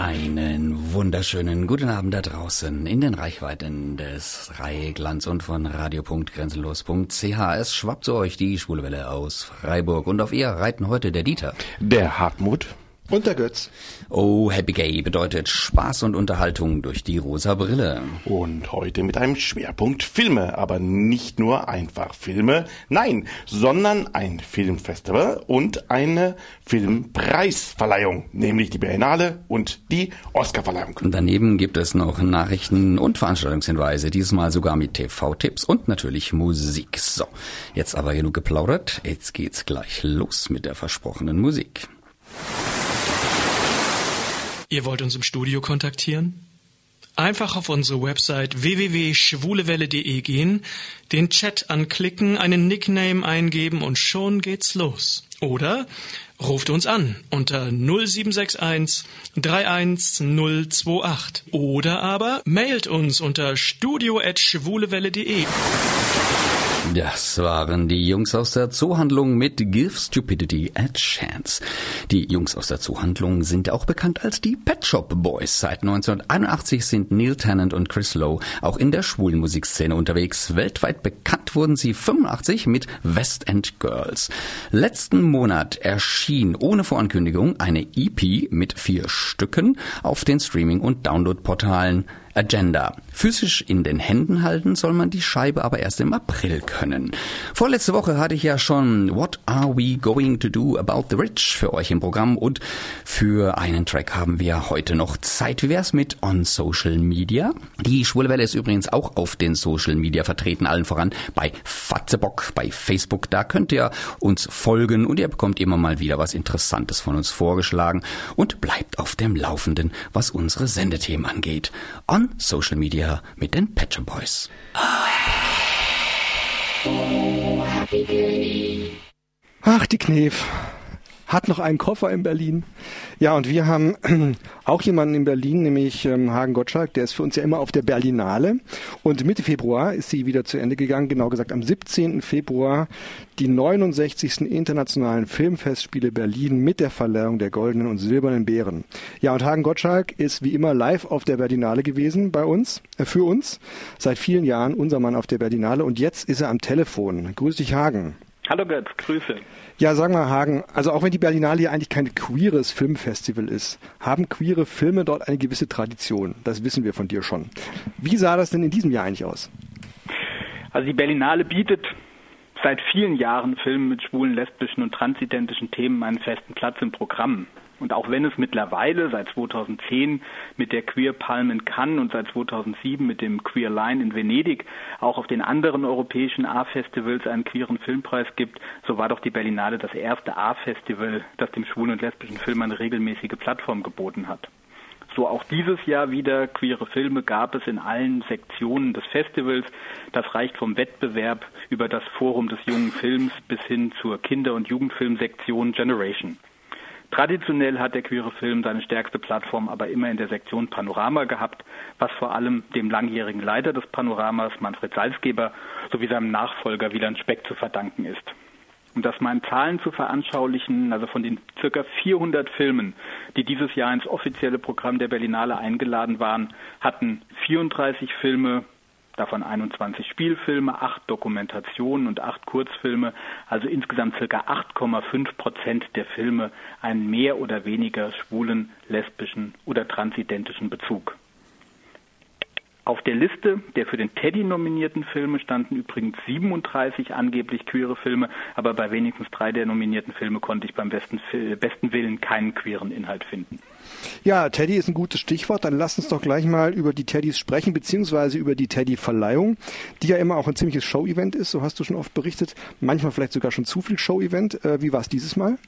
Einen wunderschönen guten Abend da draußen in den Reichweiten des Reiglanz und von radio.grenzenlos.ch. Es schwappt zu euch die Schwulewelle aus Freiburg und auf ihr reiten heute der Dieter. Der Hartmut. Und der Götz. Oh, Happy Gay bedeutet Spaß und Unterhaltung durch die rosa Brille. Und heute mit einem Schwerpunkt Filme, aber nicht nur einfach Filme, nein, sondern ein Filmfestival und eine Filmpreisverleihung, nämlich die Berlinale und die Oscarverleihung. Daneben gibt es noch Nachrichten und Veranstaltungshinweise, diesmal sogar mit TV-Tipps und natürlich Musik. So, jetzt aber genug geplaudert, jetzt geht's gleich los mit der versprochenen Musik. Ihr wollt uns im Studio kontaktieren? Einfach auf unsere Website www.schwulewelle.de gehen, den Chat anklicken, einen Nickname eingeben und schon geht's los. Oder ruft uns an unter 0761 31028 oder aber mailt uns unter studio@schwulewelle.de. Das waren die Jungs aus der Zoohandlung mit Give Stupidity a Chance. Die Jungs aus der Zoohandlung sind auch bekannt als die Pet Shop Boys. Seit 1981 sind Neil Tennant und Chris Lowe auch in der schwulen Musikszene unterwegs. Weltweit bekannt wurden sie 85 mit West End Girls. Letzten Monat erschien ohne Vorankündigung eine EP mit vier Stücken auf den Streaming- und Downloadportalen Agenda. Physisch in den Händen halten soll man die Scheibe aber erst im April können. Vorletzte Woche hatte ich ja schon What Are We Going to Do About the Rich für euch im Programm und für einen Track haben wir heute noch Zeit. Wie wär's mit On Social Media? Die Schwule Welle ist übrigens auch auf den Social Media vertreten, allen voran bei Fatzebock, bei Facebook. Da könnt ihr uns folgen und ihr bekommt immer mal wieder was Interessantes von uns vorgeschlagen und bleibt auf dem Laufenden, was unsere Sendethemen angeht. On Social Media mit den Patcher Boys. Ach, die Knef. Hat noch einen Koffer in Berlin. Ja, und wir haben auch jemanden in Berlin, nämlich ähm, Hagen Gottschalk, der ist für uns ja immer auf der Berlinale. Und Mitte Februar ist sie wieder zu Ende gegangen, genau gesagt am 17. Februar die 69. Internationalen Filmfestspiele Berlin mit der Verleihung der goldenen und silbernen Bären. Ja, und Hagen Gottschalk ist wie immer live auf der Berlinale gewesen bei uns, äh, für uns, seit vielen Jahren unser Mann auf der Berlinale und jetzt ist er am Telefon. Grüß dich, Hagen. Hallo Götz, Grüße. Ja, sag mal, Hagen, also auch wenn die Berlinale ja eigentlich kein queeres Filmfestival ist, haben queere Filme dort eine gewisse Tradition. Das wissen wir von dir schon. Wie sah das denn in diesem Jahr eigentlich aus? Also die Berlinale bietet seit vielen Jahren Filmen mit schwulen, lesbischen und transidentischen Themen einen festen Platz im Programm. Und auch wenn es mittlerweile seit 2010 mit der Queer Palm in Cannes und seit 2007 mit dem Queer Line in Venedig auch auf den anderen europäischen A-Festivals einen queeren Filmpreis gibt, so war doch die Berlinale das erste A-Festival, das dem schwulen und lesbischen Film eine regelmäßige Plattform geboten hat. So auch dieses Jahr wieder queere Filme gab es in allen Sektionen des Festivals. Das reicht vom Wettbewerb über das Forum des jungen Films bis hin zur Kinder- und Jugendfilmsektion Generation. Traditionell hat der queere Film seine stärkste Plattform aber immer in der Sektion Panorama gehabt, was vor allem dem langjährigen Leiter des Panoramas, Manfred Salzgeber, sowie seinem Nachfolger Wieland Speck zu verdanken ist. Um das mal in Zahlen zu veranschaulichen, also von den circa 400 Filmen, die dieses Jahr ins offizielle Programm der Berlinale eingeladen waren, hatten 34 Filme davon 21 Spielfilme, 8 Dokumentationen und 8 Kurzfilme, also insgesamt circa 8,5 Prozent der Filme einen mehr oder weniger schwulen, lesbischen oder transidentischen Bezug. Auf der Liste der für den Teddy nominierten Filme standen übrigens 37 angeblich queere Filme, aber bei wenigstens drei der nominierten Filme konnte ich beim besten, besten Willen keinen queeren Inhalt finden. Ja, Teddy ist ein gutes Stichwort. Dann lass uns doch gleich mal über die Teddys sprechen, beziehungsweise über die Teddy-Verleihung, die ja immer auch ein ziemliches Show-Event ist, so hast du schon oft berichtet. Manchmal vielleicht sogar schon zu viel Show-Event. Äh, wie war es dieses Mal?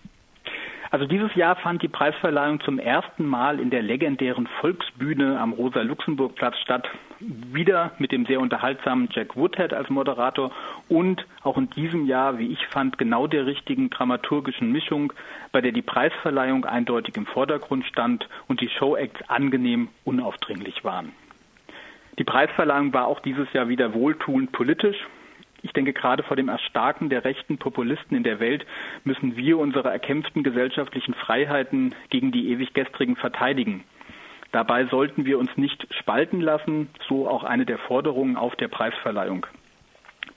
Also dieses Jahr fand die Preisverleihung zum ersten Mal in der legendären Volksbühne am Rosa-Luxemburg-Platz statt. Wieder mit dem sehr unterhaltsamen Jack Woodhead als Moderator und auch in diesem Jahr, wie ich fand, genau der richtigen dramaturgischen Mischung, bei der die Preisverleihung eindeutig im Vordergrund stand und die Showacts angenehm unaufdringlich waren. Die Preisverleihung war auch dieses Jahr wieder wohltuend politisch. Ich denke, gerade vor dem Erstarken der rechten Populisten in der Welt müssen wir unsere erkämpften gesellschaftlichen Freiheiten gegen die ewig gestrigen verteidigen. Dabei sollten wir uns nicht spalten lassen, so auch eine der Forderungen auf der Preisverleihung.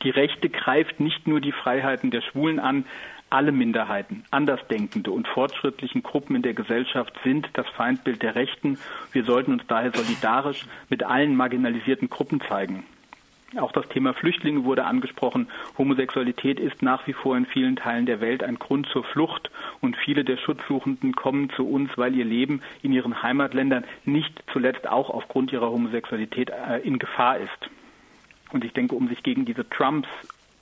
Die Rechte greift nicht nur die Freiheiten der Schwulen an, alle Minderheiten, Andersdenkende und fortschrittlichen Gruppen in der Gesellschaft sind das Feindbild der Rechten. Wir sollten uns daher solidarisch mit allen marginalisierten Gruppen zeigen. Auch das Thema Flüchtlinge wurde angesprochen. Homosexualität ist nach wie vor in vielen Teilen der Welt ein Grund zur Flucht und viele der Schutzsuchenden kommen zu uns, weil ihr Leben in ihren Heimatländern nicht zuletzt auch aufgrund ihrer Homosexualität äh, in Gefahr ist. Und ich denke, um sich gegen diese Trumps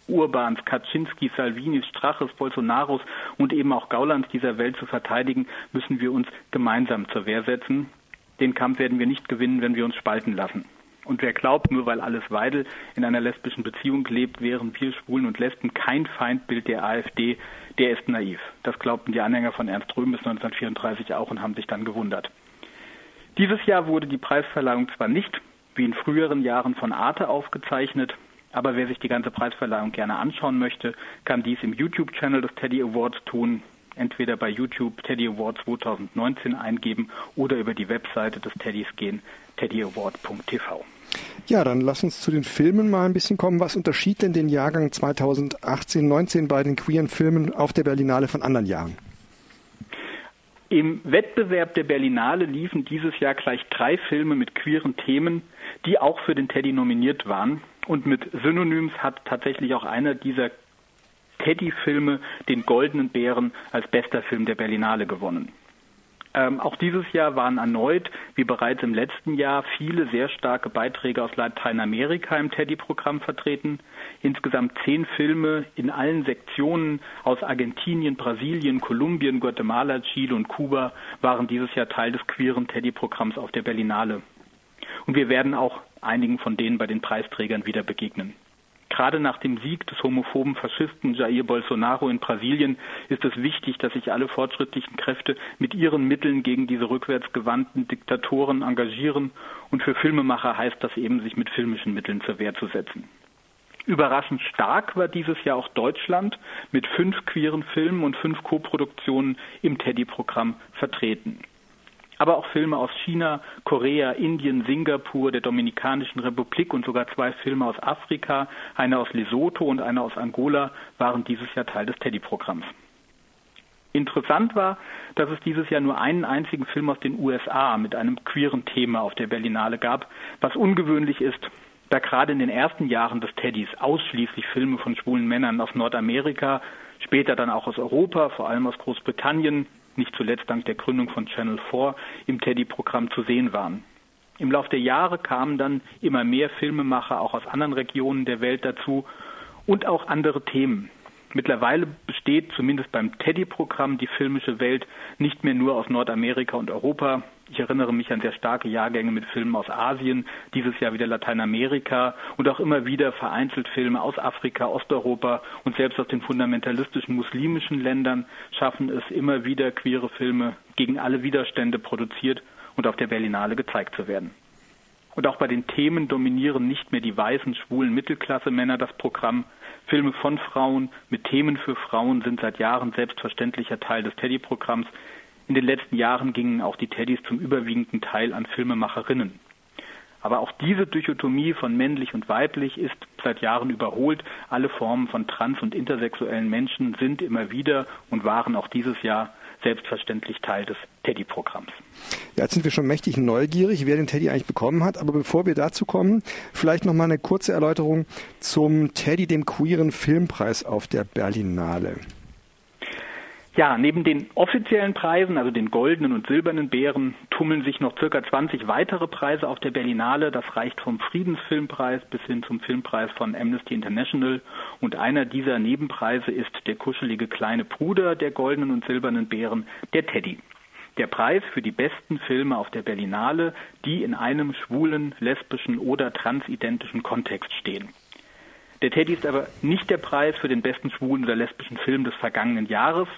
Urbans, Kaczynski, Salvinis, Straches, Bolsonaros und eben auch Gaulands dieser Welt zu verteidigen, müssen wir uns gemeinsam zur Wehr setzen. Den Kampf werden wir nicht gewinnen, wenn wir uns spalten lassen. Und wer glaubt, nur weil Alice Weidel in einer lesbischen Beziehung lebt, wären wir Schwulen und Lesben kein Feindbild der AfD, der ist naiv. Das glaubten die Anhänger von Ernst Röhm bis 1934 auch und haben sich dann gewundert. Dieses Jahr wurde die Preisverleihung zwar nicht wie in früheren Jahren von Arte aufgezeichnet, aber wer sich die ganze Preisverleihung gerne anschauen möchte, kann dies im YouTube-Channel des Teddy Awards tun. Entweder bei YouTube Teddy Awards 2019 eingeben oder über die Webseite des Teddys gehen, teddyaward.tv. Ja, dann lass uns zu den Filmen mal ein bisschen kommen. Was unterschied denn den Jahrgang 2018-19 bei den queeren Filmen auf der Berlinale von anderen Jahren? Im Wettbewerb der Berlinale liefen dieses Jahr gleich drei Filme mit queeren Themen, die auch für den Teddy nominiert waren. Und mit Synonyms hat tatsächlich auch einer dieser Teddy-Filme den Goldenen Bären als bester Film der Berlinale gewonnen. Ähm, auch dieses Jahr waren erneut, wie bereits im letzten Jahr, viele sehr starke Beiträge aus Lateinamerika im Teddy-Programm vertreten. Insgesamt zehn Filme in allen Sektionen aus Argentinien, Brasilien, Kolumbien, Guatemala, Chile und Kuba waren dieses Jahr Teil des queeren Teddy-Programms auf der Berlinale. Und wir werden auch einigen von denen bei den Preisträgern wieder begegnen. Gerade nach dem Sieg des homophoben Faschisten Jair Bolsonaro in Brasilien ist es wichtig, dass sich alle fortschrittlichen Kräfte mit ihren Mitteln gegen diese rückwärtsgewandten Diktatoren engagieren. Und für Filmemacher heißt das eben, sich mit filmischen Mitteln zur Wehr zu setzen. Überraschend stark war dieses Jahr auch Deutschland mit fünf queeren Filmen und fünf Koproduktionen im Teddy-Programm vertreten aber auch Filme aus China, Korea, Indien, Singapur, der Dominikanischen Republik und sogar zwei Filme aus Afrika, einer aus Lesotho und einer aus Angola, waren dieses Jahr Teil des Teddy-Programms. Interessant war, dass es dieses Jahr nur einen einzigen Film aus den USA mit einem queeren Thema auf der Berlinale gab, was ungewöhnlich ist, da gerade in den ersten Jahren des Teddys ausschließlich Filme von schwulen Männern aus Nordamerika, später dann auch aus Europa, vor allem aus Großbritannien, nicht zuletzt dank der Gründung von Channel 4 im Teddy-Programm zu sehen waren. Im Laufe der Jahre kamen dann immer mehr Filmemacher auch aus anderen Regionen der Welt dazu und auch andere Themen. Mittlerweile besteht zumindest beim Teddy-Programm die filmische Welt nicht mehr nur aus Nordamerika und Europa. Ich erinnere mich an sehr starke Jahrgänge mit Filmen aus Asien, dieses Jahr wieder Lateinamerika und auch immer wieder vereinzelt Filme aus Afrika, Osteuropa und selbst aus den fundamentalistischen muslimischen Ländern schaffen es immer wieder queere Filme gegen alle Widerstände produziert und auf der Berlinale gezeigt zu werden. Und auch bei den Themen dominieren nicht mehr die weißen, schwulen Mittelklasse-Männer das Programm. Filme von Frauen mit Themen für Frauen sind seit Jahren selbstverständlicher Teil des Teddy-Programms. In den letzten Jahren gingen auch die Teddys zum überwiegenden Teil an Filmemacherinnen. Aber auch diese Dichotomie von männlich und weiblich ist seit Jahren überholt. Alle Formen von trans- und intersexuellen Menschen sind immer wieder und waren auch dieses Jahr selbstverständlich Teil des Teddy-Programms. Ja, jetzt sind wir schon mächtig neugierig, wer den Teddy eigentlich bekommen hat. Aber bevor wir dazu kommen, vielleicht noch mal eine kurze Erläuterung zum Teddy, dem queeren Filmpreis auf der Berlinale. Ja, neben den offiziellen Preisen, also den goldenen und silbernen Bären, tummeln sich noch circa 20 weitere Preise auf der Berlinale. Das reicht vom Friedensfilmpreis bis hin zum Filmpreis von Amnesty International. Und einer dieser Nebenpreise ist der kuschelige kleine Bruder der goldenen und silbernen Bären, der Teddy. Der Preis für die besten Filme auf der Berlinale, die in einem schwulen, lesbischen oder transidentischen Kontext stehen. Der Teddy ist aber nicht der Preis für den besten schwulen oder lesbischen Film des vergangenen Jahres,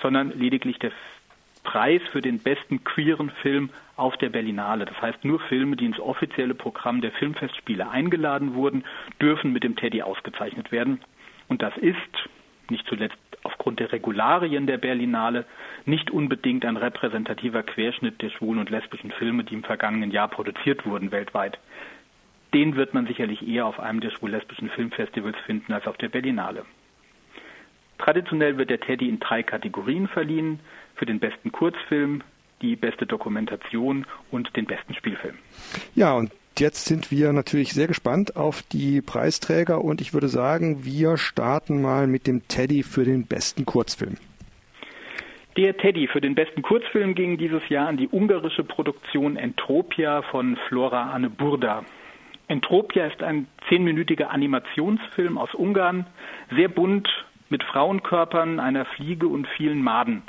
sondern lediglich der Preis für den besten queeren Film auf der Berlinale. Das heißt, nur Filme, die ins offizielle Programm der Filmfestspiele eingeladen wurden, dürfen mit dem Teddy ausgezeichnet werden. Und das ist, nicht zuletzt aufgrund der Regularien der Berlinale nicht unbedingt ein repräsentativer Querschnitt der schwulen und lesbischen Filme, die im vergangenen Jahr produziert wurden weltweit. Den wird man sicherlich eher auf einem der schwul-lesbischen Filmfestivals finden als auf der Berlinale. Traditionell wird der Teddy in drei Kategorien verliehen. Für den besten Kurzfilm, die beste Dokumentation und den besten Spielfilm. Ja, und jetzt sind wir natürlich sehr gespannt auf die Preisträger und ich würde sagen, wir starten mal mit dem Teddy für den besten Kurzfilm. Der Teddy für den besten Kurzfilm ging dieses Jahr an die ungarische Produktion Entropia von Flora Anne Burda. Entropia ist ein zehnminütiger Animationsfilm aus Ungarn, sehr bunt, mit Frauenkörpern, einer Fliege und vielen Maden.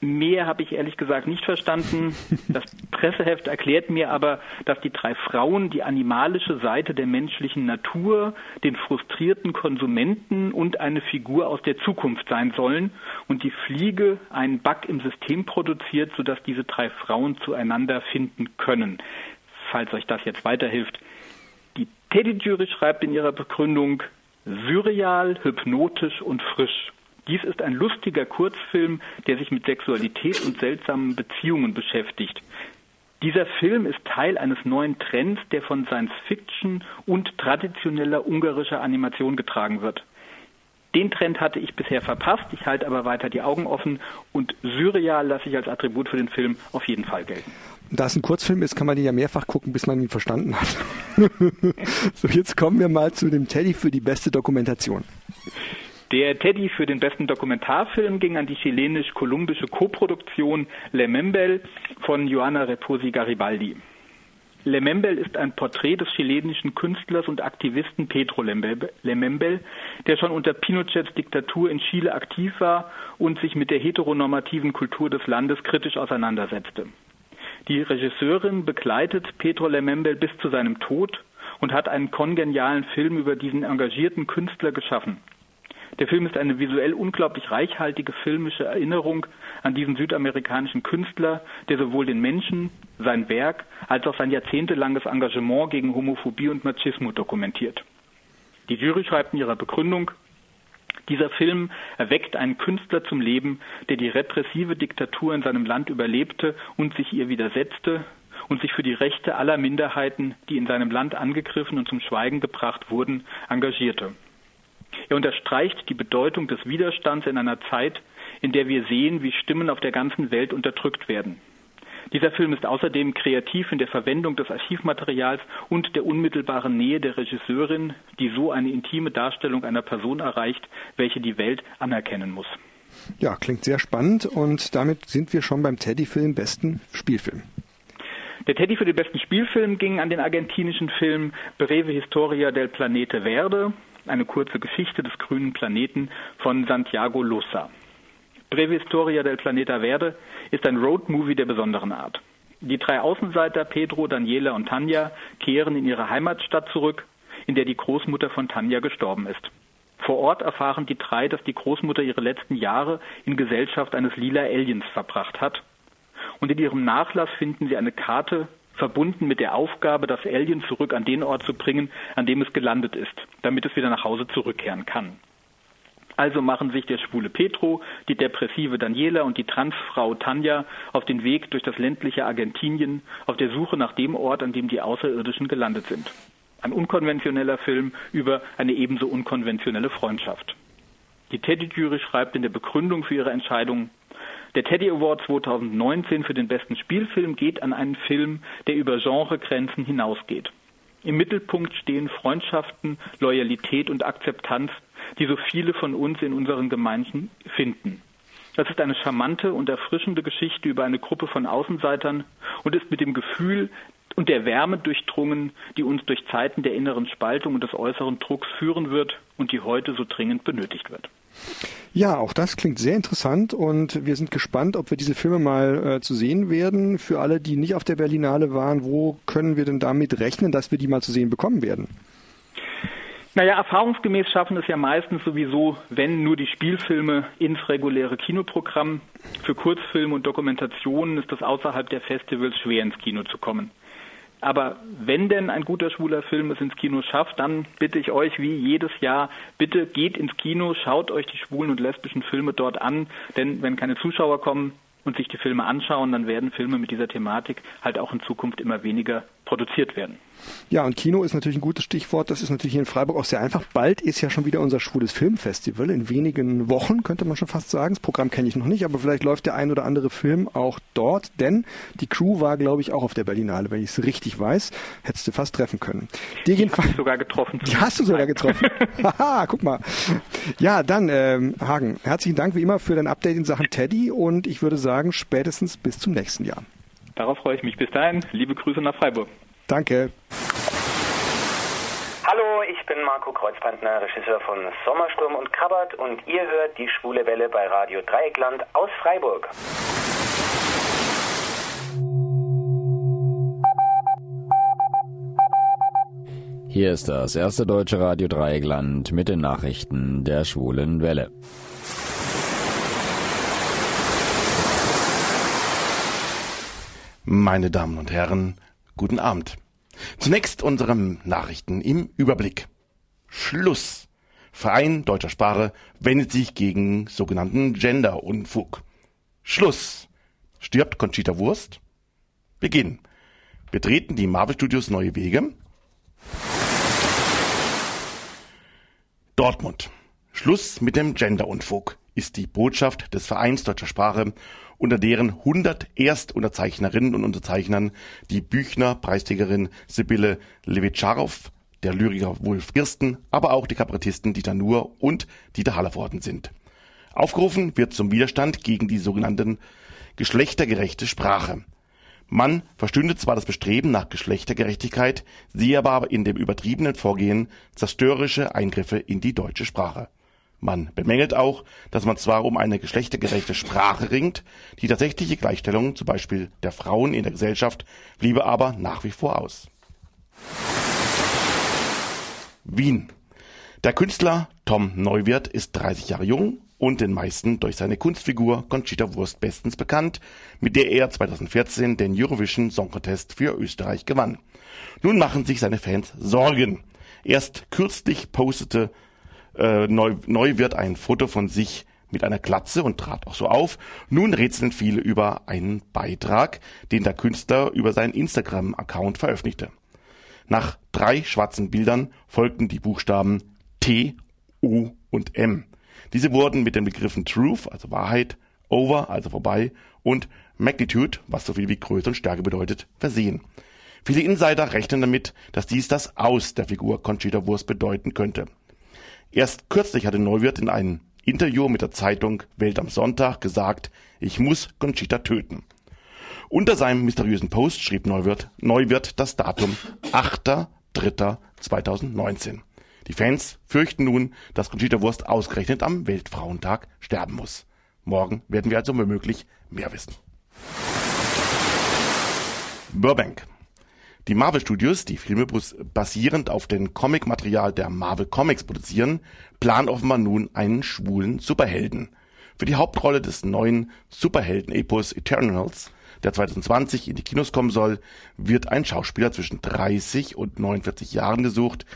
Mehr habe ich ehrlich gesagt nicht verstanden. Das Presseheft erklärt mir aber, dass die drei Frauen die animalische Seite der menschlichen Natur, den frustrierten Konsumenten und eine Figur aus der Zukunft sein sollen und die Fliege einen Bug im System produziert, sodass diese drei Frauen zueinander finden können. Falls euch das jetzt weiterhilft. Die Teddy-Jury schreibt in ihrer Begründung, surreal, hypnotisch und frisch. Dies ist ein lustiger Kurzfilm, der sich mit Sexualität und seltsamen Beziehungen beschäftigt. Dieser Film ist Teil eines neuen Trends, der von Science Fiction und traditioneller ungarischer Animation getragen wird. Den Trend hatte ich bisher verpasst, ich halte aber weiter die Augen offen und surreal lasse ich als Attribut für den Film auf jeden Fall gelten. Da es ein Kurzfilm ist, kann man den ja mehrfach gucken, bis man ihn verstanden hat. so, jetzt kommen wir mal zu dem Teddy für die beste Dokumentation. Der Teddy für den besten Dokumentarfilm ging an die chilenisch-kolumbische Koproduktion Le Membel von Joanna Reposi Garibaldi. Le Membel ist ein Porträt des chilenischen Künstlers und Aktivisten Pedro Lemembel, der schon unter Pinochets Diktatur in Chile aktiv war und sich mit der heteronormativen Kultur des Landes kritisch auseinandersetzte. Die Regisseurin begleitet Pedro Lemembel bis zu seinem Tod und hat einen kongenialen Film über diesen engagierten Künstler geschaffen. Der Film ist eine visuell unglaublich reichhaltige filmische Erinnerung an diesen südamerikanischen Künstler, der sowohl den Menschen, sein Werk, als auch sein jahrzehntelanges Engagement gegen Homophobie und Machismo dokumentiert. Die Jury schreibt in ihrer Begründung, dieser Film erweckt einen Künstler zum Leben, der die repressive Diktatur in seinem Land überlebte und sich ihr widersetzte und sich für die Rechte aller Minderheiten, die in seinem Land angegriffen und zum Schweigen gebracht wurden, engagierte. Er unterstreicht die Bedeutung des Widerstands in einer Zeit, in der wir sehen, wie Stimmen auf der ganzen Welt unterdrückt werden. Dieser Film ist außerdem kreativ in der Verwendung des Archivmaterials und der unmittelbaren Nähe der Regisseurin, die so eine intime Darstellung einer Person erreicht, welche die Welt anerkennen muss. Ja, klingt sehr spannend und damit sind wir schon beim Teddy für den besten Spielfilm. Der Teddy für den besten Spielfilm ging an den argentinischen Film Breve Historia del Planete Verde, eine kurze Geschichte des grünen Planeten von Santiago Losa. Breve Historia del Planeta Verde ist ein Roadmovie der besonderen Art. Die drei Außenseiter Pedro, Daniela und Tanja kehren in ihre Heimatstadt zurück, in der die Großmutter von Tanja gestorben ist. Vor Ort erfahren die drei, dass die Großmutter ihre letzten Jahre in Gesellschaft eines lila Aliens verbracht hat. Und in ihrem Nachlass finden sie eine Karte, verbunden mit der Aufgabe, das Alien zurück an den Ort zu bringen, an dem es gelandet ist, damit es wieder nach Hause zurückkehren kann. Also machen sich der schwule Petro, die depressive Daniela und die Transfrau Tanja auf den Weg durch das ländliche Argentinien auf der Suche nach dem Ort, an dem die Außerirdischen gelandet sind. Ein unkonventioneller Film über eine ebenso unkonventionelle Freundschaft. Die Teddy-Jury schreibt in der Begründung für ihre Entscheidung, der Teddy Award 2019 für den besten Spielfilm geht an einen Film, der über Genregrenzen hinausgeht. Im Mittelpunkt stehen Freundschaften, Loyalität und Akzeptanz, die so viele von uns in unseren Gemeinden finden. Das ist eine charmante und erfrischende Geschichte über eine Gruppe von Außenseitern und ist mit dem Gefühl und der Wärme durchdrungen, die uns durch Zeiten der inneren Spaltung und des äußeren Drucks führen wird und die heute so dringend benötigt wird. Ja, auch das klingt sehr interessant und wir sind gespannt, ob wir diese Filme mal äh, zu sehen werden. Für alle, die nicht auf der Berlinale waren, wo können wir denn damit rechnen, dass wir die mal zu sehen bekommen werden? Naja, erfahrungsgemäß schaffen es ja meistens sowieso, wenn nur die Spielfilme ins reguläre Kinoprogramm. Für Kurzfilme und Dokumentationen ist es außerhalb der Festivals schwer ins Kino zu kommen. Aber wenn denn ein guter schwuler Film es ins Kino schafft, dann bitte ich euch wie jedes Jahr, bitte geht ins Kino, schaut euch die schwulen und lesbischen Filme dort an, denn wenn keine Zuschauer kommen, und sich die Filme anschauen, dann werden Filme mit dieser Thematik halt auch in Zukunft immer weniger produziert werden. Ja, und Kino ist natürlich ein gutes Stichwort. Das ist natürlich hier in Freiburg auch sehr einfach. Bald ist ja schon wieder unser schwules Filmfestival. In wenigen Wochen könnte man schon fast sagen. Das Programm kenne ich noch nicht, aber vielleicht läuft der ein oder andere Film auch dort, denn die Crew war, glaube ich, auch auf der Berlinale, wenn ich es richtig weiß. Hättest du fast treffen können. Die, du sogar getroffen. Die hast du sogar getroffen. Haha, guck mal. Ja, dann, ähm, Hagen, herzlichen Dank wie immer für dein Update in Sachen Teddy und ich würde sagen, spätestens bis zum nächsten Jahr. Darauf freue ich mich. Bis dahin, liebe Grüße nach Freiburg. Danke. Hallo, ich bin Marco Kreuzpantner, Regisseur von Sommersturm und Krabbert und ihr hört die Schwule Welle bei Radio Dreieckland aus Freiburg. Hier ist das erste deutsche Radio Dreieckland mit den Nachrichten der Schwulen Welle. Meine Damen und Herren, guten Abend. Zunächst unsere Nachrichten im Überblick. Schluss. Verein deutscher Sprache wendet sich gegen sogenannten Gender-Unfug. Schluss. Stirbt Conchita Wurst? Beginn. Betreten die Marvel Studios neue Wege? Dortmund. Schluss mit dem Gender-Unfug ist die Botschaft des Vereins deutscher Sprache unter deren 100 Erstunterzeichnerinnen und Unterzeichnern die Büchner-Preisträgerin Sibylle Levitscharow, der Lyriker Wolf Kirsten, aber auch die Kabarettisten Dieter Nuhr und Dieter Hallervorden sind. Aufgerufen wird zum Widerstand gegen die sogenannten geschlechtergerechte Sprache. Man verstünde zwar das Bestreben nach Geschlechtergerechtigkeit, sehe aber in dem übertriebenen Vorgehen zerstörerische Eingriffe in die deutsche Sprache. Man bemängelt auch, dass man zwar um eine geschlechtergerechte Sprache ringt, die tatsächliche Gleichstellung zum Beispiel der Frauen in der Gesellschaft bliebe aber nach wie vor aus. Wien. Der Künstler Tom Neuwirth ist 30 Jahre jung und den meisten durch seine Kunstfigur Conchita Wurst bestens bekannt, mit der er 2014 den Eurovision Song Contest für Österreich gewann. Nun machen sich seine Fans Sorgen. Erst kürzlich postete äh, neu, neu wird ein Foto von sich mit einer Glatze und trat auch so auf. Nun rätseln viele über einen Beitrag, den der Künstler über seinen Instagram-Account veröffentlichte. Nach drei schwarzen Bildern folgten die Buchstaben T, U und M. Diese wurden mit den Begriffen Truth, also Wahrheit, Over, also vorbei, und Magnitude, was so viel wie Größe und Stärke bedeutet, versehen. Viele Insider rechnen damit, dass dies das Aus der Figur Conchita Wurst bedeuten könnte. Erst kürzlich hatte Neuwirth in einem Interview mit der Zeitung Welt am Sonntag gesagt, ich muss Conchita töten. Unter seinem mysteriösen Post schrieb Neuwirth, Neuwirth das Datum 8.3.2019. Die Fans fürchten nun, dass Conchita Wurst ausgerechnet am Weltfrauentag sterben muss. Morgen werden wir also womöglich mehr wissen. Burbank. Die Marvel Studios, die Filme basierend auf dem Comic-Material der Marvel Comics produzieren, planen offenbar nun einen schwulen Superhelden. Für die Hauptrolle des neuen Superhelden-Epos Eternals, der 2020 in die Kinos kommen soll, wird ein Schauspieler zwischen 30 und 49 Jahren gesucht,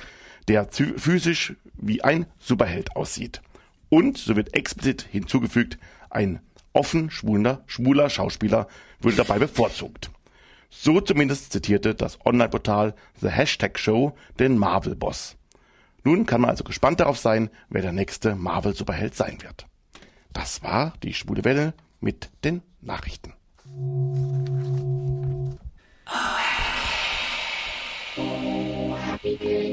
der physisch wie ein Superheld aussieht. Und, so wird explizit hinzugefügt, ein offen schwuler, schwuler Schauspieler würde dabei bevorzugt. So zumindest zitierte das Online-Portal The Hashtag Show den Marvel-Boss. Nun kann man also gespannt darauf sein, wer der nächste Marvel-Superheld sein wird. Das war die Schwule Welle mit den Nachrichten. Oh, happy goodie.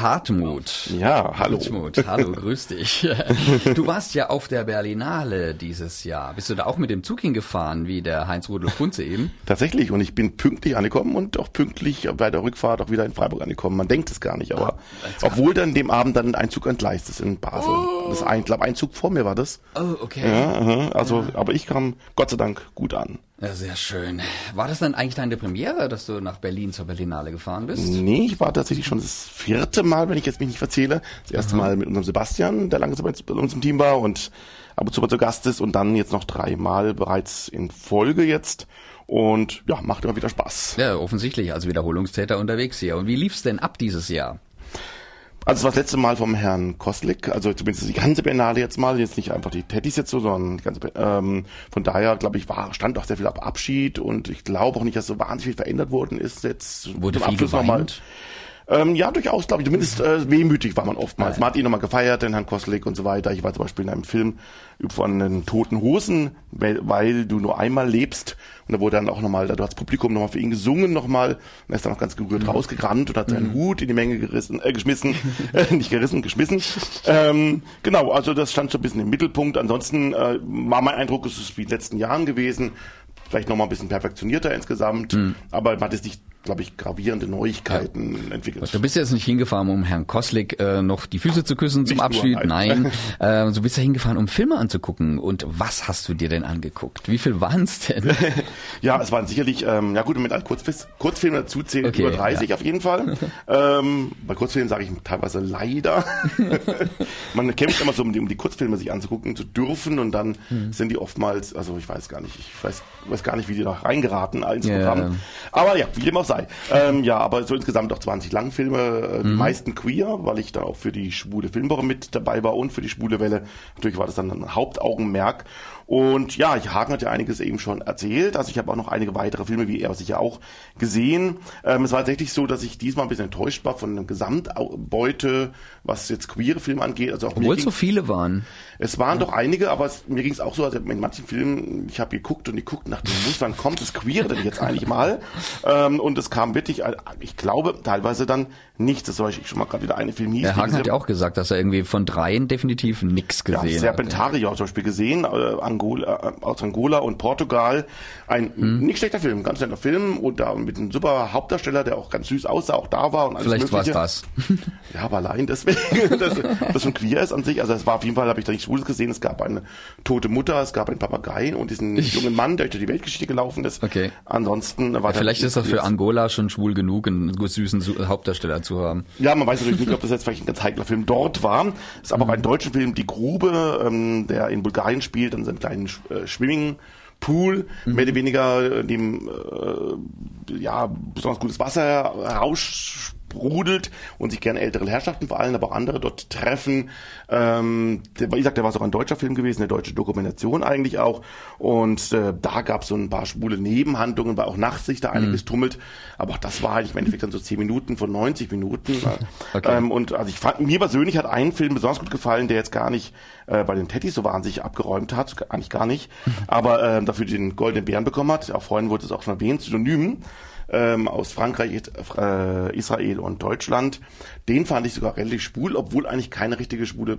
Hartmut. Ja, hallo. Hartmut, hallo, grüß dich. Du warst ja auf der Berlinale dieses Jahr. Bist du da auch mit dem Zug hingefahren, wie der Heinz-Rudolf Kunze eben? Tatsächlich, und ich bin pünktlich angekommen und auch pünktlich bei der Rückfahrt auch wieder in Freiburg angekommen. Man denkt es gar nicht, aber ah, obwohl dann dem Abend dann ein Zug entgleist ist in Basel. Oh. Das ein, glaube ein Zug vor mir war das. Oh, okay. Ja, also, ja. aber ich kam Gott sei Dank gut an. Ja, sehr schön. War das dann eigentlich deine Premiere, dass du nach Berlin zur Berlinale gefahren bist? Nee, ich war tatsächlich schon das vierte Mal, wenn ich jetzt mich nicht verzähle. Das erste Mal mit unserem Sebastian, der lange bei uns im Team war und ab und zu mal zu Gast ist und dann jetzt noch dreimal bereits in Folge jetzt. Und ja, macht immer wieder Spaß. Ja, offensichtlich als Wiederholungstäter unterwegs hier. Und wie lief's denn ab dieses Jahr? Also es war das letzte Mal vom Herrn Koslik, also zumindest die ganze Biennale jetzt mal, jetzt nicht einfach die Teddys jetzt so, sondern die ganze, ähm, von daher glaube ich, war, stand auch sehr viel ab Abschied und ich glaube auch nicht, dass so wahnsinnig viel verändert worden ist jetzt. Wurde viel Abschluss nochmal. Ähm, ja, durchaus, glaube ich. Zumindest äh, wehmütig war man oftmals. Man hat ihn nochmal gefeiert, den Herrn Koslik und so weiter. Ich war zum Beispiel in einem Film von den Toten Hosen, weil, du nur einmal lebst. Und da wurde dann auch nochmal, da hat das Publikum nochmal für ihn gesungen nochmal. Und er ist dann auch ganz gerührt rausgerannt und hat seinen Hut in die Menge gerissen, äh, geschmissen. äh, nicht gerissen, geschmissen. Ähm, genau, also das stand so ein bisschen im Mittelpunkt. Ansonsten äh, war mein Eindruck, es ist wie in den letzten Jahren gewesen. Vielleicht nochmal ein bisschen perfektionierter insgesamt. Aber man hat jetzt nicht, glaube ich, gravierende Neuigkeiten entwickelt. Du bist jetzt nicht hingefahren, um Herrn Koslik äh, noch die Füße zu küssen zum Nicht nur, Abschied. nein. Nein, äh, du bist ja hingefahren, um Filme anzugucken. Und was hast du dir denn angeguckt? Wie viel waren's denn? Ja, es waren sicherlich, ähm, ja gut, mit einem Kurzfilm, Kurzfilm dazu zählt Okay, über 30 ja. auf jeden Fall. ähm, bei Kurzfilmen sage ich teilweise leider. Man kämpft immer so, um die, um die Kurzfilme sich anzugucken zu dürfen und dann Hm. sind die oftmals, also ich weiß gar nicht, ich weiß, weiß gar nicht, wie die da reingeraten ins Ja. Programm. Aber ja, wie dem auch sei. Ähm, ja, aber so insgesamt auch 20 Langfilme, äh, die meisten queer, weil ich da auch für die schwule Filmwoche mit dabei war und für die schwule Welle. Natürlich war das dann ein Hauptaugenmerk. Und ja, Hagen hat ja einiges eben schon erzählt. Also ich habe auch noch einige weitere Filme, wie er sicher auch gesehen. Ähm, es war tatsächlich so, dass ich diesmal ein bisschen enttäuscht war von der Gesamtbeute, was jetzt queere Filme angeht. Also auch Obwohl so viele waren. es waren doch einige, aber es, mir ging es auch so, also in manchen Filmen, ich habe geguckt und geguckt und dachte, muss, wann kommt das Queere denn jetzt eigentlich mal? Ähm, und es kam wirklich, äh, ich glaube, teilweise dann nichts. Das soll ich schon mal gerade wieder eine Film hieß. Der Hagen hat ja auch gesagt, dass er irgendwie von dreien definitiv nix ja, gesehen hat. Serpentarier zum Beispiel gesehen, äh, Angola, aus Angola und Portugal. Ein Hm. nicht schlechter Film, ganz netter Film und da mit einem super Hauptdarsteller, der auch ganz süß aussah, auch da war und alles Vielleicht war es das. Ja, aber allein deswegen, dass das schon queer ist an sich. Also es war auf jeden Fall, habe ich da nichts Schwules gesehen. Es gab eine tote Mutter, es gab einen Papagei und diesen jungen Mann, der durch die Weltgeschichte gelaufen ist. Okay. Ansonsten war da Vielleicht ist das für Angola schon schwul genug, einen süßen Hauptdarsteller zu haben. Ja, man weiß natürlich nicht, ob das jetzt vielleicht ein ganz heikler Film dort war. Es ist aber auch ein deutscher Film, Die Grube, ähm, der in Bulgarien spielt, an seinem kleinen äh, Swimmingpool, mehr oder weniger, in dem äh, ja besonders gutes Wasser heraussprudelt und sich gerne ältere Herrschaften vor allem, aber auch andere dort treffen. Ähm, wie gesagt, der war so ein deutscher Film gewesen, eine deutsche Dokumentation eigentlich auch. Und äh, da gab es so ein paar schwule Nebenhandlungen, weil auch nachts sich da einiges tummelt. Aber auch das war eigentlich im Endeffekt dann so 10 Minuten von 90 Minuten. Okay. ähm, und also ich fand, mir persönlich hat ein Film besonders gut gefallen, der jetzt gar nicht äh, bei den Teddys so wahnsinnig abgeräumt hat, eigentlich gar nicht, aber ähm, dafür den Goldenen Bären bekommen hat. Auch vorhin wurde es auch schon erwähnt, Synonym ähm, aus Frankreich, äh, Israel und Deutschland. Den fand ich sogar relativ schwul, obwohl eigentlich keine richtige schwule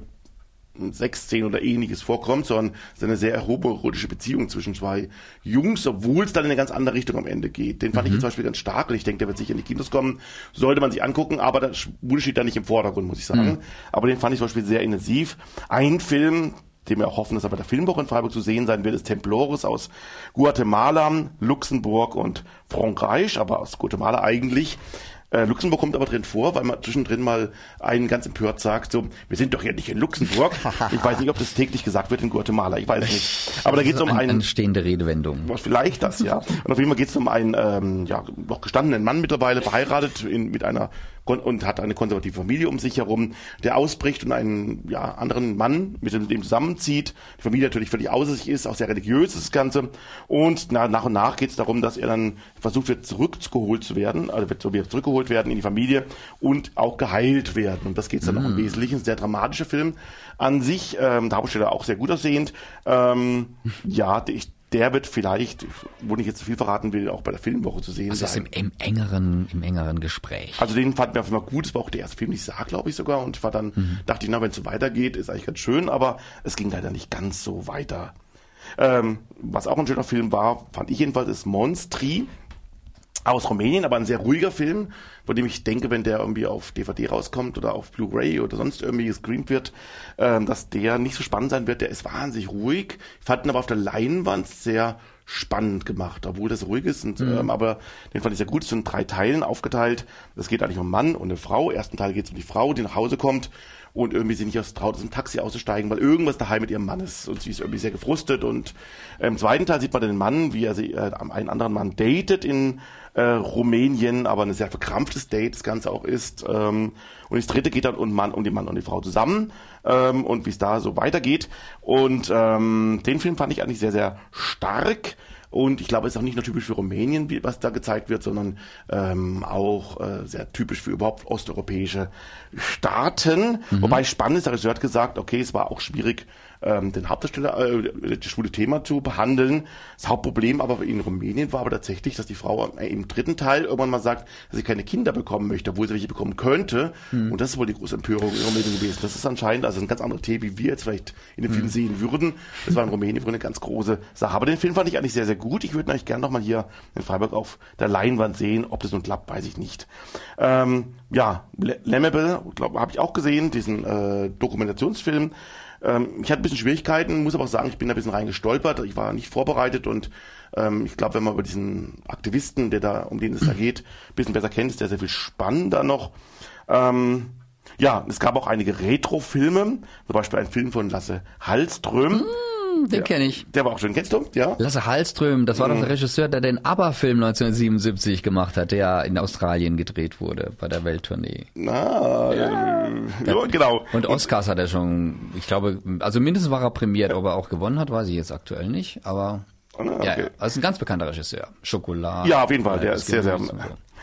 Sexszene oder ähnliches vorkommt, sondern es ist eine sehr homoerotische Beziehung zwischen zwei Jungs, obwohl es dann in eine ganz andere Richtung am Ende geht. Den fand ich zum Beispiel ganz stark und ich denke, der wird sicher in die Kinos kommen. Sollte man sich angucken, aber das Schwule steht da nicht im Vordergrund, muss ich sagen. Aber den fand ich zum Beispiel sehr intensiv. Ein Film, den wir auch hoffen, dass er bei der Filmwoche in Freiburg zu sehen sein wird, ist Templores aus Guatemala, Luxemburg und Frankreich, aber aus Guatemala eigentlich. Äh, Luxemburg kommt aber drin vor, weil man zwischendrin mal einen ganz empört sagt, so, wir sind doch hier nicht in Luxemburg. Ich weiß nicht, ob das täglich gesagt wird in Guatemala, ich weiß es nicht. Aber da geht es um eine, einen, eine stehende Redewendung. was vielleicht das, ja. Und auf jeden Fall geht es um einen ähm, ja, noch gestandenen Mann mittlerweile, verheiratet in, mit einer und hat eine konservative Familie um sich herum, der ausbricht und einen ja, anderen Mann mit dem, dem zusammenzieht. Die Familie natürlich völlig außer sich ist, auch sehr religiös ist das Ganze. Und na, nach und nach geht es darum, dass er dann versucht wird, zurückgeholt zu werden, also wird wieder zurückgeholt werden in die Familie und auch geheilt werden. Und das geht dann noch im Wesentlichen. Ein sehr dramatischer Film an sich. Ähm, der Hauptsteller auch sehr gut aussehend. Ähm, ja, ich der wird vielleicht, wo ich jetzt zu viel verraten will, auch bei der Filmwoche zu sehen Das ist sein. im, im engeren, im engeren Gespräch. Also den fanden wir auf jeden Fall gut. Es war auch der erste Film, den ich sah, glaube ich sogar. Und ich war dann, dachte ich, na, wenn es so weitergeht, ist eigentlich ganz schön. Aber es ging leider nicht ganz so weiter. Ähm, was auch ein schöner Film war, fand ich jedenfalls, ist Monstri aus Rumänien, aber ein sehr ruhiger Film, von dem ich denke, wenn der irgendwie auf DVD rauskommt oder auf Blu-ray oder sonst irgendwie gestreamt wird, ähm, dass der nicht so spannend sein wird. Der ist wahnsinnig ruhig. Ich fand ihn aber auf der Leinwand sehr spannend gemacht, obwohl das ruhig ist. Und, ähm, aber den fand ich sehr gut. Es sind in drei Teilen aufgeteilt. Es geht eigentlich um einen Mann und eine Frau. Im ersten Teil geht es um die Frau, die nach Hause kommt und irgendwie sie nicht aus traut, aus dem Taxi auszusteigen, weil irgendwas daheim mit ihrem Mann ist und sie ist irgendwie sehr gefrustet und im zweiten Teil sieht man den Mann, wie er sie, äh, einen anderen Mann datet in äh, Rumänien, aber ein sehr verkrampftes Date das Ganze auch ist. Ähm, und das dritte geht dann um, Mann, um den Mann und die Frau zusammen ähm, und wie es da so weitergeht. Und ähm, den Film fand ich eigentlich sehr, sehr stark. Und ich glaube, es ist auch nicht nur typisch für Rumänien, wie, was da gezeigt wird, sondern ähm, auch äh, sehr typisch für überhaupt osteuropäische Staaten. Mhm. Wobei spannend ist, der Regisseur hat gesagt, okay, es war auch schwierig, ähm, den Hauptdarsteller, äh, das schwule Thema zu behandeln. Das Hauptproblem aber in Rumänien war aber tatsächlich, dass die Frau im dritten Teil irgendwann mal sagt, dass sie keine Kinder bekommen möchte, obwohl sie welche bekommen könnte. Mhm. Und das ist wohl die große Empörung in Rumänien gewesen. Das ist anscheinend also ein ganz anderes Thema, wie wir jetzt vielleicht in dem Film mhm. sehen würden. Das war in Rumänien wohl eine ganz große Sache. Aber den Film fand ich eigentlich sehr, sehr gut. Ich würde eigentlich gerne nochmal hier in Freiburg auf der Leinwand sehen. Ob das nun klappt, weiß ich nicht. Ähm, ja, Lemmable, glaube habe ich auch gesehen, diesen äh, Dokumentationsfilm. Ähm, ich hatte ein bisschen Schwierigkeiten, muss aber auch sagen, ich bin da ein bisschen reingestolpert. Ich war nicht vorbereitet und ähm, ich glaube, wenn man über diesen Aktivisten, der da, um den es da geht, ein bisschen besser kennt, ist der sehr viel spannender noch. Ähm, ja, es gab auch einige Retro-Filme, zum Beispiel ein Film von Lasse Hallström. Mm den kenne ich. Der war auch schön. Kennst du? Ja. Lasse Hallström, das war mhm. doch der Regisseur, der den ABBA-Film 1977 gemacht hat, der in Australien gedreht wurde bei der Welttournee. Na, ja. Ja, genau. Und Oscars hat er schon, ich glaube, also mindestens war er prämiert, ob er auch gewonnen hat, weiß ich jetzt aktuell nicht, aber ah, okay. ja, also ein ganz bekannter Regisseur. Schokolade. Ja, auf jeden Fall, der ist sehr, sehr,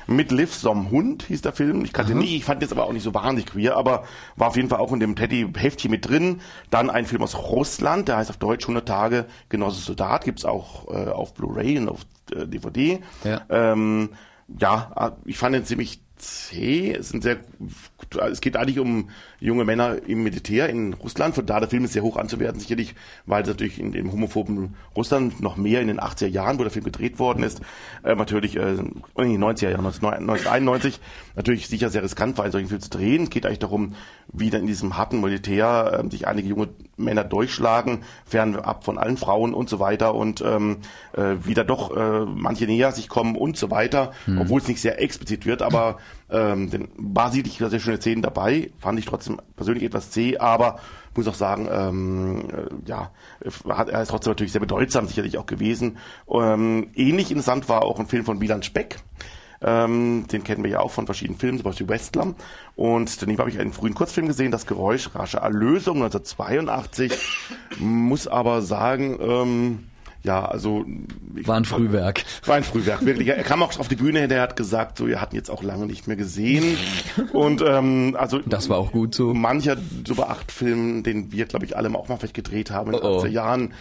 mit Liv som Hund hieß der Film. Ich kannte Aha. nie, ich fand jetzt aber auch nicht so wahnsinnig queer, aber war auf jeden Fall auch in dem Teddy-Heftchen mit drin. Dann ein Film aus Russland, der heißt auf Deutsch 100 Tage Genosse Soldat, gibt's auch äh, auf Blu-ray und auf äh, DVD. Ja. Ähm, ja, ich fand den ziemlich zäh. Es, sind sehr, es geht eigentlich um junge Männer im Militär in Russland. Von da der Film ist sehr hoch anzuwerten, sicherlich, weil es natürlich in dem homophoben Russland noch mehr in den 80er Jahren, wo der Film gedreht worden ist, äh, natürlich äh, in den 90er Jahren, 1991, natürlich sicher sehr riskant war, einen solchen Film zu drehen. Es geht eigentlich darum, wie dann in diesem harten Militär äh, sich einige junge Männer durchschlagen, fernab von allen Frauen und so weiter und ähm, äh, wieder doch äh, manche näher sich kommen und so weiter, hm. obwohl es nicht sehr explizit wird, aber ähm, denn war sicherlich sehr schöne Szenen dabei, fand ich trotzdem persönlich etwas zäh, aber muss auch sagen, ähm, äh, ja, er ist trotzdem natürlich sehr bedeutsam sicherlich auch gewesen. Ähm, ähnlich interessant war auch ein Film von Wieland Speck. Ähm, den kennen wir ja auch von verschiedenen Filmen, zum Beispiel Westlam. Und daneben habe ich einen frühen Kurzfilm gesehen, Das Geräusch rasche Erlösung 1982. Muss aber sagen, ähm, ja, also ich, war ein Frühwerk. War ein Frühwerk, wirklich. Er kam auch auf die Bühne, der hat gesagt, so, wir hatten jetzt auch lange nicht mehr gesehen. Und ähm, also das war auch gut so. Mancher Super 8 Film, den wir, glaube ich, alle auch mal vielleicht gedreht haben in den oh 80er Jahren,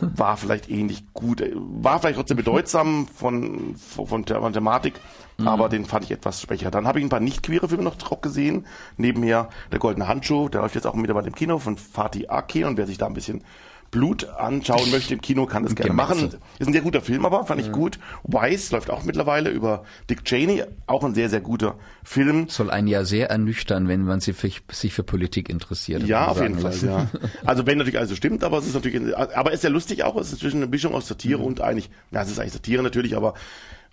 war vielleicht ähnlich gut. War vielleicht trotzdem bedeutsam von, von, von der Thematik. Mhm. Aber den fand ich etwas schwächer. Dann habe ich ein paar nicht-queere Filme noch drauf gesehen. Nebenher Der Goldene Handschuh, der läuft jetzt auch mittlerweile im Kino von Fatih Akin. Und wer sich da ein bisschen Blut anschauen möchte im Kino, kann das gerne machen. Ist ein sehr guter Film, aber fand ich gut. Wise läuft auch mittlerweile über Dick Cheney, auch ein sehr, sehr guter Film. Soll einen ja sehr ernüchtern, wenn man sich für, sich für Politik interessiert. Ja, auf jeden Fall, ja. Also wenn natürlich alles so stimmt, aber es ist natürlich, aber es ist ja lustig auch, es ist zwischen eine Mischung aus Satire mhm. und eigentlich, ja, es ist eigentlich Satire natürlich, aber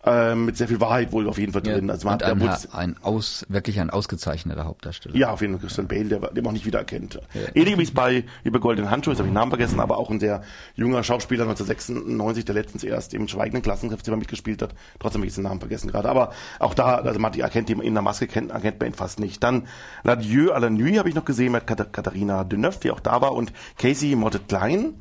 äh, mit sehr viel Wahrheit wohl auf jeden Fall drin. Ja, also man hat ein, ein aus, wirklich ein ausgezeichneter Hauptdarsteller. Ja, auf jeden Fall Christian Bale, der, den man auch nicht wiedererkennt. Ja. Ähnlich wie es bei über Golden Handschuh, jetzt habe ich den Namen vergessen, aber auch ein sehr junger Schauspieler 1996, der letztens erst im Schweigenden Klassenkräftzimmer mitgespielt hat. Trotzdem habe ich den Namen vergessen gerade. Aber auch da, also man erkennt ihn in der Maske, kennt, erkennt man ihn fast nicht. Dann L'Adieu à la Nuit habe ich noch gesehen mit Katharina Deneuve, die auch da war, und Casey Mottet Klein.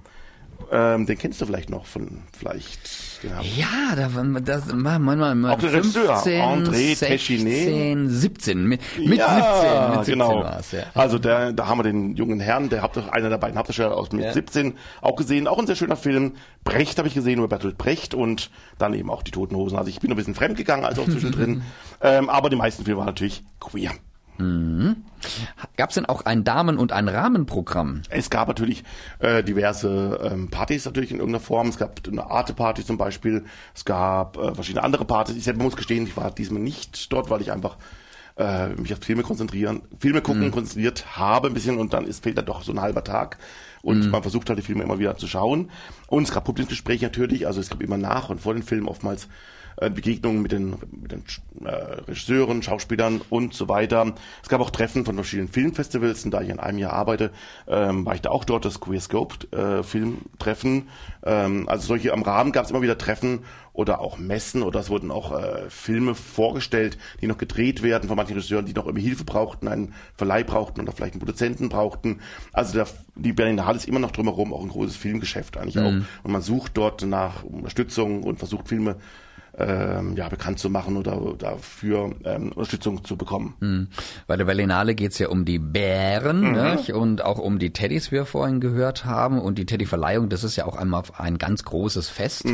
Ähm, den kennst du vielleicht noch von vielleicht ja, da das manchmal mal Auch der 15, André 16, 17 mit, mit ja, 17, mit 17 genau. war's, ja. Also der, da haben wir den jungen Herrn, der hat einer der beiden Hauptdarsteller aus mit ja. 17 auch gesehen, auch ein sehr schöner Film. Brecht habe ich gesehen über Bertolt Brecht und dann eben auch die Toten Hosen. Also ich bin ein bisschen fremd gegangen, also auch zwischendrin. ähm, aber die meisten Filme waren natürlich queer. Mhm. Gab es denn auch ein Damen- und ein Rahmenprogramm? Es gab natürlich äh, diverse ähm, Partys natürlich in irgendeiner Form. Es gab eine Arte-Party zum Beispiel. Es gab äh, verschiedene andere Partys. Ich selbst muss gestehen, ich war diesmal nicht dort, weil ich einfach äh, mich auf Filme konzentrieren, Filme gucken, konzentriert habe ein bisschen und dann ist fehlt da doch so ein halber Tag. Und man versucht halt die Filme immer wieder zu schauen. Und es gab Publikumsgespräche natürlich, also es gab immer nach und vor den Filmen oftmals äh, Begegnungen mit den, mit den äh, Regisseuren, Schauspielern und so weiter. Es gab auch Treffen von verschiedenen Filmfestivals und da ich in einem Jahr arbeite, ähm, war ich da auch dort, das Queer Scope äh, Filmtreffen. Ähm, also solche am Rahmen gab es immer wieder Treffen oder auch Messen oder es wurden auch äh, Filme vorgestellt, die noch gedreht werden von manchen Regisseuren, die noch irgendwie Hilfe brauchten, einen Verleih brauchten oder vielleicht einen Produzenten brauchten. Also der, die Berlinale ist immer noch drumherum auch ein großes Filmgeschäft eigentlich auch. Und man sucht dort nach Unterstützung und versucht Filme ähm, ja, bekannt zu machen oder dafür ähm, Unterstützung zu bekommen. Hm. Bei der Berlinale geht's ja um die Bären nicht? und auch um die Teddys, wie wir vorhin gehört haben. Und die Teddyverleihung, das ist ja auch einmal ein ganz großes Fest.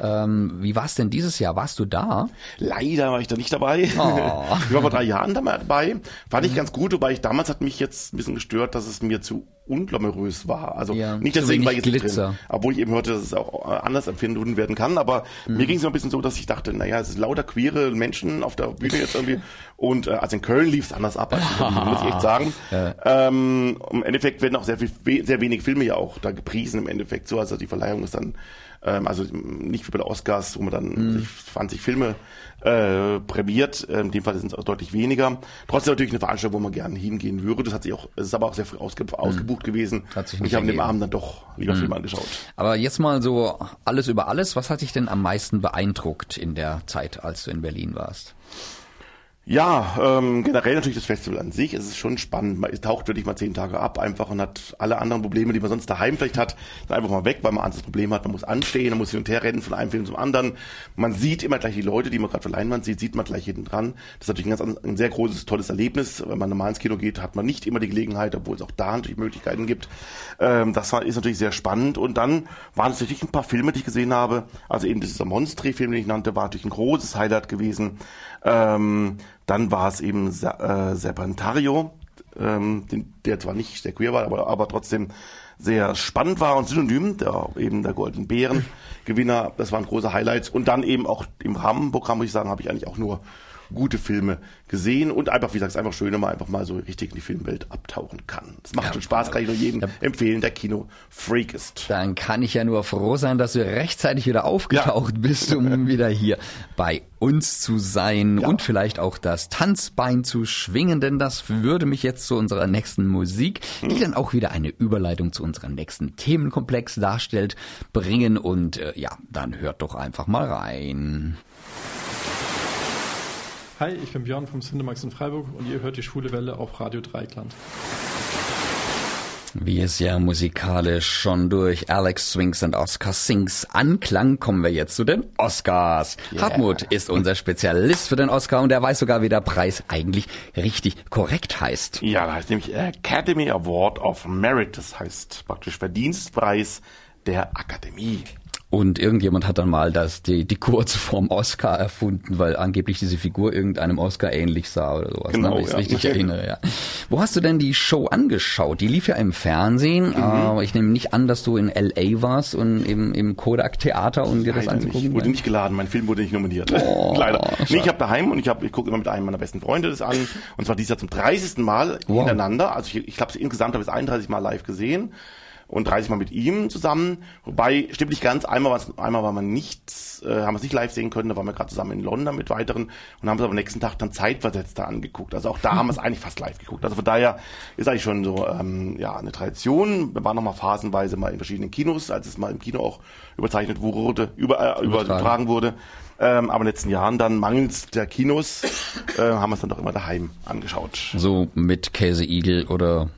Ähm, wie war's denn dieses Jahr? Warst du da? Leider war ich da nicht dabei. Oh. Ich war vor drei Jahren dabei. Fand ich ganz gut, wobei ich damals hat mich jetzt ein bisschen gestört, dass es mir zu unglamourös war. Also Ja, nicht deswegen, weil ich jetzt Glitzer. drin, obwohl ich eben hörte, dass es auch anders empfunden werden kann. Aber Mhm. mir ging es ein bisschen so, dass ich dachte, naja, es ist lauter queere Menschen auf der Bühne jetzt irgendwie. Und äh, also in Köln lief es anders ab, als in Berlin, muss ich echt sagen. Ähm, Im Endeffekt werden auch sehr viel, sehr wenig Filme ja auch da gepriesen im Endeffekt so. Also die Verleihung ist dann ähm, also nicht wie bei den Oscars, wo man dann Mhm. sich 20 Filme äh, prämiert. Ähm, in dem Fall sind es auch deutlich weniger. Trotzdem natürlich eine Veranstaltung, wo man gerne hingehen würde. Das hat sich auch, es ist aber auch sehr früh ausge, ausgebucht gewesen. Mhm. Hat sich nicht ich habe an dem. Abend dann doch lieber Filme angeschaut. Aber jetzt mal so alles über alles. Was hat dich denn am meisten beeindruckt in der Zeit, als du in Berlin warst? Ja, ähm, generell natürlich das Festival an sich. Es ist schon spannend. Man taucht wirklich mal zehn Tage ab einfach und hat alle anderen Probleme, die man sonst daheim vielleicht hat, dann einfach mal weg, weil man das Problem hat, man muss anstehen, man muss hin und her rennen von einem Film zum anderen. Man sieht immer gleich die Leute, die man gerade für Leinwand sieht, sieht man gleich hinten dran. Das ist natürlich ein, ganz, ein sehr großes, tolles Erlebnis. Wenn man normal ins Kino geht, hat man nicht immer die Gelegenheit, obwohl es auch da natürlich Möglichkeiten gibt. Ähm, das war, ist natürlich sehr spannend. Und dann waren es natürlich ein paar Filme, die ich gesehen habe. Also eben dieser Monstri-Film, den ich nannte, war natürlich ein großes Highlight gewesen. Ähm, dann war es eben Sa- äh, Serpentario, ähm, den, der zwar nicht sehr queer war, aber, aber trotzdem sehr spannend war und synonym, der, eben der Golden Bären Gewinner, das waren große Highlights. Und dann eben auch im Rahmenprogramm, muss ich sagen, habe ich eigentlich auch nur gute Filme gesehen und einfach, wie gesagt, es einfach schön, wenn man einfach mal so richtig in die Filmwelt abtauchen kann. Das macht schon Spaß, kann ich nur jedem empfehlen, der Kino-Freak ist. Dann kann ich ja nur froh sein, dass du rechtzeitig wieder aufgetaucht bist, um wieder hier bei uns zu sein Ja. und vielleicht auch das Tanzbein zu schwingen, denn das würde mich jetzt zu unserer nächsten Musik, die dann auch wieder eine Überleitung zu unserem nächsten Themenkomplex darstellt, bringen und äh, ja, dann hört doch einfach mal rein. Hi, ich bin Björn vom Cinemax in Freiburg und ihr hört die Schwule Welle auf Radio Dreikland. Wie es ja musikalisch schon durch Alex Swings und Oscar Sings anklang, kommen wir jetzt zu den Oscars. Hartmut ist unser Spezialist für den Oscar und er weiß sogar, wie der Preis eigentlich richtig korrekt heißt. Ja, das heißt nämlich Academy Award of Merit. Das heißt praktisch Verdienstpreis der Akademie. Und irgendjemand hat dann mal das, die, die Kurzform Oscar erfunden, weil angeblich diese Figur irgendeinem Oscar ähnlich sah oder sowas, Genau, ne, wenn ich es ja. richtig erinnere. Ja. Wo hast du denn die Show angeschaut? Die lief ja im Fernsehen, Mhm. aber ich nehme nicht an, dass du in L.A. warst und im, im Kodak Theater, um dir das anzugucken. Wurde nicht geladen, mein Film wurde nicht nominiert. Oh, Leider. Nee, ich habe daheim und ich, hab, ich gucke immer mit einem meiner besten Freunde das an. Und zwar dieses Jahr zum 30. Mal Wow. hintereinander. Also ich, ich glaube, insgesamt habe ich es 31 Mal live gesehen. Und 30 Mal mit ihm zusammen. Wobei, stimmt nicht ganz, einmal, war's, einmal war man nicht, äh, haben wir es nicht live sehen können, da waren wir gerade zusammen in London mit weiteren und haben es aber am nächsten Tag dann zeitversetzt da angeguckt. Also auch da haben wir es eigentlich fast live geguckt. Also von daher ist eigentlich schon so ähm, ja eine Tradition. Wir waren noch mal phasenweise mal in verschiedenen Kinos, als es mal im Kino auch überzeichnet wurde, über, äh, Übertragen. übertragen wurde. Ähm, aber in den letzten Jahren dann mangels der Kinos äh, haben wir es dann doch immer daheim angeschaut. So mit Käseigel oder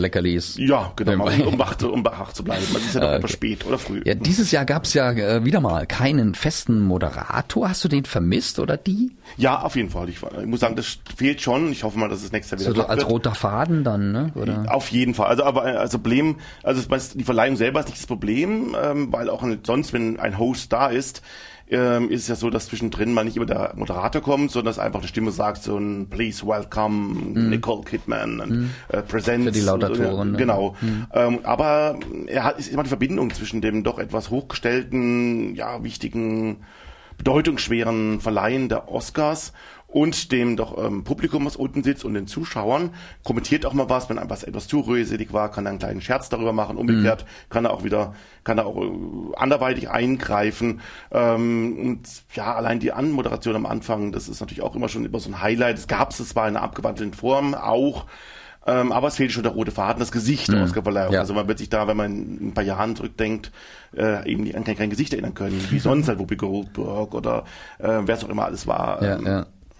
Leckerlis. Ja, genau, um, wach, zu- um wach zu bleiben. Man ist ja doch Ah, etwas okay. spät oder früh. Ja, dieses Jahr gab's ja äh, wieder mal keinen festen Moderator. Hast du den vermisst oder die? Ja, auf jeden Fall. Ich, ich muss sagen, das fehlt schon. Ich hoffe mal, dass es nächstes Jahr wieder So als wird. roter Faden dann, ne? Oder? Auf jeden Fall. Also aber also Problem, also es die Verleihung selber ist nicht das Problem, ähm, weil auch sonst, wenn ein Host da ist, ähm, ist es ja so, dass zwischendrin mal nicht immer der Moderator kommt, sondern dass einfach eine Stimme sagt, so ein Please welcome Nicole Kidman und äh, Presents. Für die Lautatoren, ne? Genau. Ähm, aber er hat, ist immer die Verbindung zwischen dem doch etwas hochgestellten, ja, wichtigen bedeutungsschweren Verleihen der Oscars und dem doch ähm, Publikum, was unten sitzt und den Zuschauern, kommentiert auch mal was, wenn etwas etwas zu rührselig war, kann er einen kleinen Scherz darüber machen, umgekehrt kann er auch wieder, kann er auch äh, anderweitig eingreifen ähm, und ja, allein die Anmoderation am Anfang, das ist natürlich auch immer schon immer so ein Highlight, es gab es zwar in einer abgewandelten Form auch, ähm, aber es fehlt schon der rote Faden, das Gesicht der Oscarverleihung. Ja. Also man wird sich da, wenn man in ein paar Jahren zurückdenkt, äh, eben an kein, kein Gesicht erinnern können, wie sonst halt Whoopi Goldberg oder äh, wer es auch immer alles war. Ja, Ähm, ja. Wie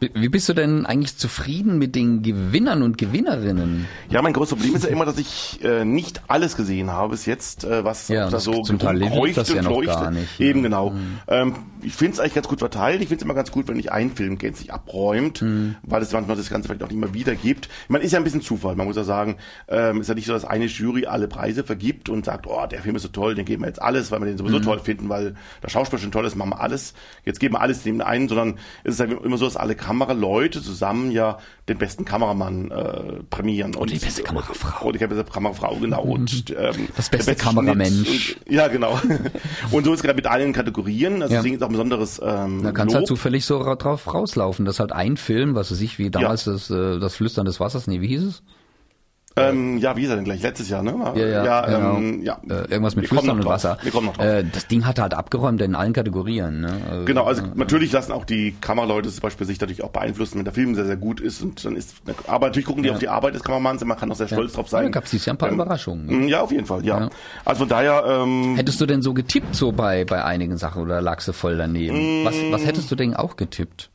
wie bist du denn eigentlich zufrieden mit den Gewinnern und Gewinnerinnen? Ja, mein größtes Problem ist ja immer, dass ich äh, nicht alles gesehen habe bis jetzt, äh, was Ja, da so zum Teil kreucht das ja noch fleuchte. gar nicht, ja. Eben genau. Ähm, ich finde es eigentlich ganz gut verteilt. Ich finde es immer ganz gut, wenn nicht ein Film gänzlich abräumt, weil es manchmal das Ganze vielleicht auch nicht mehr wiedergibt. Man ist ja ein bisschen Zufall. Man muss ja sagen, ähm, ist ja nicht so, dass eine Jury alle Preise vergibt und sagt, oh, der Film ist so toll, den geben wir jetzt alles, weil wir den sowieso toll finden, weil der Schauspieler schon toll ist, machen wir alles. Jetzt geben wir alles dem einen, sondern es ist ja immer so, dass alle Kameraleute zusammen ja den besten Kameramann äh, prämieren. Und die beste Kamerafrau. Und die beste Kamerafrau, genau. Und, ähm, Das beste Kameramensch. Und, ja, genau. und so ist es gerade mit allen Kategorien. Also Ja. deswegen ist auch ein besonderes ähm, Da kannst Lob. halt zufällig so ra- drauf rauslaufen, dass halt ein Film, was weiß ich, wie damals das, äh, das Flüstern des Wassers, nee, wie hieß es? Ähm, ja, wie ist er denn gleich? Letztes Jahr, ne? Ja, ja, genau. ähm, ja. Äh, irgendwas mit Flüstern und drauf. Wasser. Wir kommen noch drauf. Äh, das Ding hat halt abgeräumt in allen Kategorien. Ne? Also, Genau, also natürlich lassen auch die Kameraleute zum Beispiel sich natürlich auch beeinflussen, wenn der Film sehr, sehr gut ist und dann ist, aber natürlich gucken die auf die Arbeit des Kameramanns und man kann auch sehr stolz drauf sein. Da gab's dieses Jahr ein paar Ähm, Überraschungen. mm, Ja, auf jeden Fall, ja. Ja. Also von daher, ähm, Hättest du denn so getippt so bei, bei einigen Sachen oder lagst du voll daneben? Was, was hättest du denn auch getippt?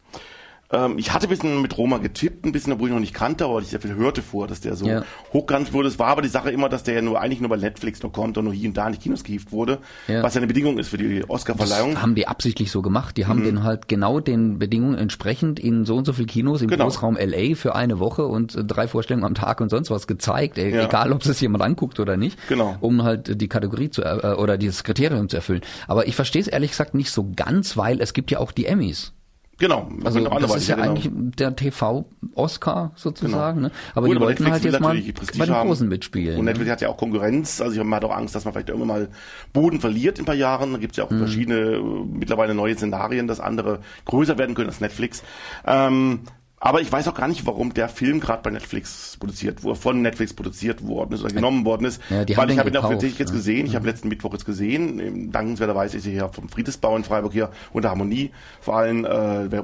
Ähm, ich hatte ein bisschen mit Roma getippt, ein bisschen, obwohl ich noch nicht kannte, aber ich sehr viel hörte vor, dass der so Ja. hochgerannt wurde. Es war aber die Sache immer, dass der ja nur eigentlich nur bei Netflix nur kommt und nur hier und da in die Kinos gehievt wurde, Ja. was ja eine Bedingung ist für die Oscarverleihung. Haben die absichtlich so gemacht. Die haben den halt genau den Bedingungen entsprechend in so und so viel Kinos im Genau. Großraum LA für eine Woche und drei Vorstellungen am Tag und sonst was gezeigt. Ey, Ja. Egal, ob es jemand anguckt oder nicht. Genau. Um halt die Kategorie zu äh, oder dieses Kriterium zu erfüllen. Aber ich verstehe es ehrlich gesagt nicht so ganz, weil es gibt ja auch die Emmys. Genau. Also das ist ja genau. eigentlich der TV-Oscar sozusagen. Genau. Ne? Aber Gut, die aber wollten Netflix halt will jetzt mal Prestige bei den haben. Großen mitspielen. Und ne? Netflix hat ja auch Konkurrenz, also man hat auch Angst, dass man vielleicht irgendwann mal Boden verliert in ein paar Jahren. Da gibt es ja auch Mhm. verschiedene, äh, mittlerweile neue Szenarien, dass andere größer werden können als Netflix. Ähm, aber ich weiß auch gar nicht, warum der Film gerade bei Netflix produziert wurde, von Netflix produziert worden ist oder genommen worden ist. Ja, die haben Weil ich den habe ihn auch tatsächlich jetzt ja. gesehen. Ich habe letzten Mittwoch jetzt gesehen. Ähm, Dankenswerterweise ist er hier vom Friedensbau in Freiburg hier unter Harmonie vor allem äh,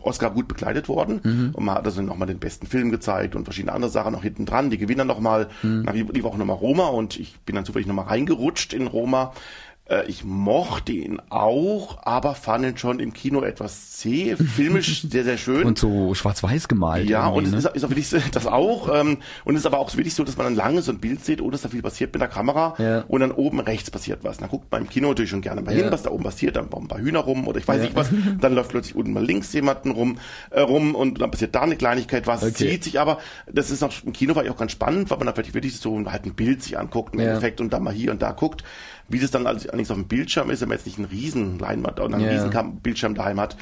Oscar gut begleitet worden. Mhm. Und man hat also nochmal den besten Film gezeigt und verschiedene andere Sachen noch hinten dran. Die Gewinner nochmal. Mhm. Lief auch nochmal Roma und ich bin dann zufällig nochmal reingerutscht in Roma. Äh, Ich mochte ihn auch, aber fand ihn schon im Kino etwas zäh, filmisch sehr, sehr schön. Und so schwarz-weiß gemalt. Ja, und es ne? ist, ist auch wirklich das auch. Ähm, und es ist aber auch wirklich so, dass man dann lange so ein Bild sieht, ohne dass da viel passiert mit der Kamera. Ja. Und dann oben rechts passiert was. Dann guckt man im Kino natürlich schon gerne mal Ja. hin, was da oben passiert. Dann bauen ein paar Hühner rum oder ich weiß Ja. nicht was. Dann läuft plötzlich unten mal links jemanden rum, äh, rum und dann passiert da eine Kleinigkeit was. Okay. zieht sich aber, das ist noch, im Kino war ich auch ganz spannend, weil man da wirklich wirklich so halt ein Bild sich anguckt im. Endeffekt und dann mal hier und da guckt. Wie das dann allerdings auf dem Bildschirm ist, wenn man jetzt nicht einen riesen Leinwand oder einen Ja. riesen Bildschirm daheim hat.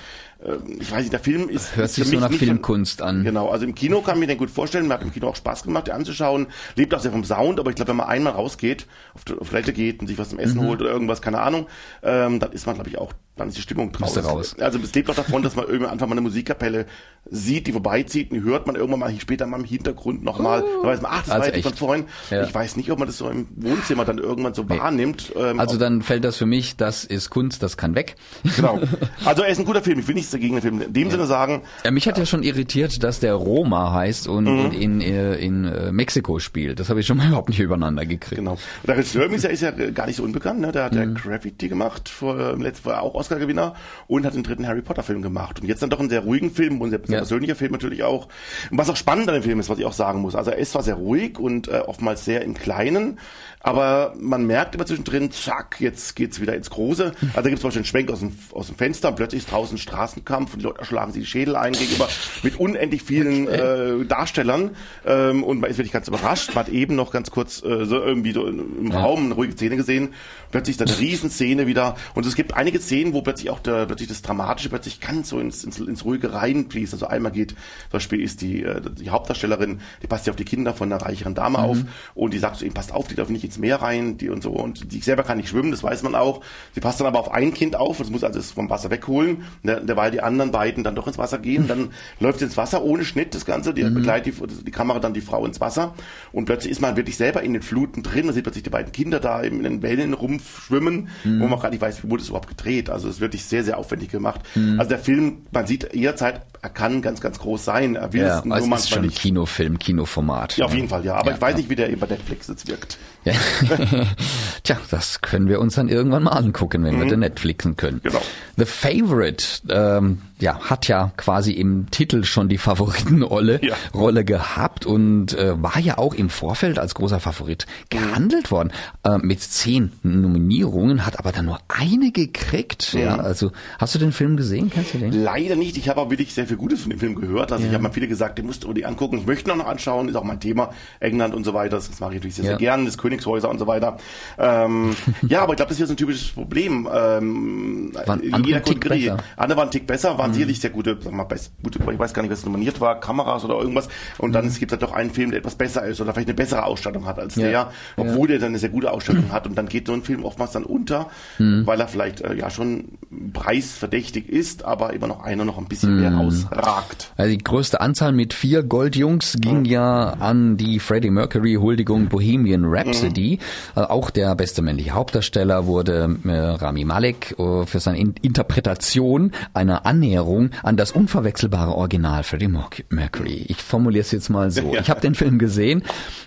Ähm, Ich weiß nicht, der Film ist Hört ist sich so nach nicht Filmkunst an. Genau, also im Kino kann man mir den gut vorstellen. Mir hat im Kino auch Spaß gemacht, den anzuschauen. Lebt auch sehr vom Sound, aber ich glaube, wenn man einmal rausgeht, auf, die- auf Toilette geht und sich was zum Mhm. Essen holt oder irgendwas, keine Ahnung, ähm, dann ist man, glaube ich, auch, dann ist die Stimmung draußen. raus. Also es lebt auch davon, dass man irgendwann einfach mal eine Musikkapelle sieht, die vorbeizieht und die hört man irgendwann mal später mal im Hintergrund nochmal. Dann weiß man, ach, das Also war von vorhin. Ja. Ich weiß nicht, ob man das so im Wohnzimmer dann irgendwann so wahrnimmt. Ähm, Also dann fällt das für mich, das ist Kunst, das kann weg. Genau. Also er ist ein guter Film. Ich will nichts dagegen den Film in dem Sinne sagen. Ja, mich hat ja schon irritiert, dass der Roma heißt und, Mhm. und in, äh, in äh, Mexiko spielt. Das habe ich schon mal überhaupt nicht übereinander gekriegt. Genau. Und der Regisseur ist ja, ist ja gar nicht so unbekannt. Ne? Der hat ja Mhm. Gravity gemacht, vor, äh, im letzten Jahr auch Oscar-Gewinner und hat den dritten Harry Potter-Film gemacht. Und jetzt dann doch einen sehr ruhigen Film und ein sehr, sehr Ja. persönlicher Film natürlich auch. Und was auch spannend an dem Film ist, was ich auch sagen muss. Also er ist zwar sehr ruhig und äh, oftmals sehr im Kleinen, aber man merkt immer zwischendrin, zack, jetzt geht's wieder ins Große. Also da gibt's zum Beispiel einen Schwenk aus dem, aus dem Fenster und plötzlich ist draußen ein Straßenkampf und die Leute schlagen sich die Schädel ein gegenüber mit unendlich vielen äh, Darstellern. Ähm, und man ist wirklich ganz überrascht. Man hat eben noch ganz kurz äh, so irgendwie so im Raum eine ruhige Szene gesehen. Plötzlich ist da eine Riesenszene wieder. Und es gibt einige Szenen, wo plötzlich auch der, plötzlich das Dramatische plötzlich ganz so ins, ins, ins Ruhige reinfließt. Also einmal geht, zum Beispiel ist die, äh, die Hauptdarstellerin, die passt ja auf die Kinder von einer reicheren Dame auf. Und die sagt zu ihm, passt auf, die darf nicht ins Meer rein, die und so. Und die selber kann nicht schwimmen, das weiß man auch. Sie passt dann aber auf ein Kind auf, das muss also vom Wasser wegholen, der, derweil die anderen beiden dann doch ins Wasser gehen. Dann läuft sie ins Wasser ohne Schnitt das Ganze, die begleitet die, die Kamera dann die Frau ins Wasser und plötzlich ist man wirklich selber in den Fluten drin. Man sieht plötzlich die beiden Kinder da in den Wellen rumschwimmen, wo man gar nicht weiß, wie wurde es überhaupt gedreht. Also es ist wirklich sehr, sehr aufwendig gemacht. Also der Film, man sieht jederzeit, er kann ganz, ganz groß sein. Er will Ja, es nur also es ist manchmal schon nicht. Kino-Film, Kinoformat. Ja, auf jeden Fall, ja. Aber Ja, ich weiß ja. nicht, wie der eben bei Netflix jetzt wirkt. Ja. Tja, das können wir uns dann irgendwann mal angucken, wenn wir den Netflixen können. Mhm. Genau. The Favorite, ähm, ja, hat ja quasi im Titel schon die Favoritenrolle Ja. Rolle gehabt und äh, war ja auch im Vorfeld als großer Favorit gehandelt worden. Äh, mit zehn Nominierungen, hat aber dann nur eine gekriegt. Ja, Mhm. also hast du den Film gesehen? Kennst du den? Leider nicht. Ich habe auch wirklich sehr viel Gutes von dem Film gehört. Also ich habe mal viele gesagt, den musst du dir angucken. Ich möchte ihn auch noch anschauen. Ist auch mein Thema. England und so weiter. Das mache ich natürlich sehr, Ja. sehr gern. Das Königshäuser und so weiter. Ähm, ja, aber ich glaube, das ist hier so ein typisches Problem. Ähm, andere jeder. Mhm. Andere waren Tick besser, waren sicherlich sehr gute, sag mal, gute, ich weiß gar nicht, was nominiert war, Kameras oder irgendwas. Und Mhm. dann es gibt halt doch einen Film, der etwas besser ist oder vielleicht eine bessere Ausstattung hat als Ja. der, obwohl der dann eine sehr gute Ausstattung hat. Und dann geht so ein Film oftmals dann unter, Mhm. weil er vielleicht äh, ja schon preisverdächtig ist, aber immer noch einer noch ein bisschen Mhm. mehr rausragt. Also die größte Anzahl mit vier Goldjungs ging ja an die Freddie Mercury Huldigung Bohemian Rhapsody. Äh, auch der beste männliche Hauptdarsteller wurde äh, Rami Malek äh, für seine In Interpretation einer Annäherung an das unverwechselbare Original Freddie Merc- Mercury. Ich formuliere es jetzt mal so. Ich habe den Film gesehen.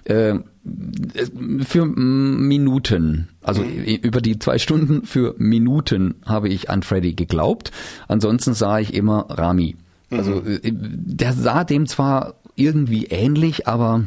Äh, für Minuten, also i- über die zwei Stunden für Minuten habe ich an Freddy geglaubt. Ansonsten sah ich immer Rami. Also äh, der sah dem zwar irgendwie ähnlich, aber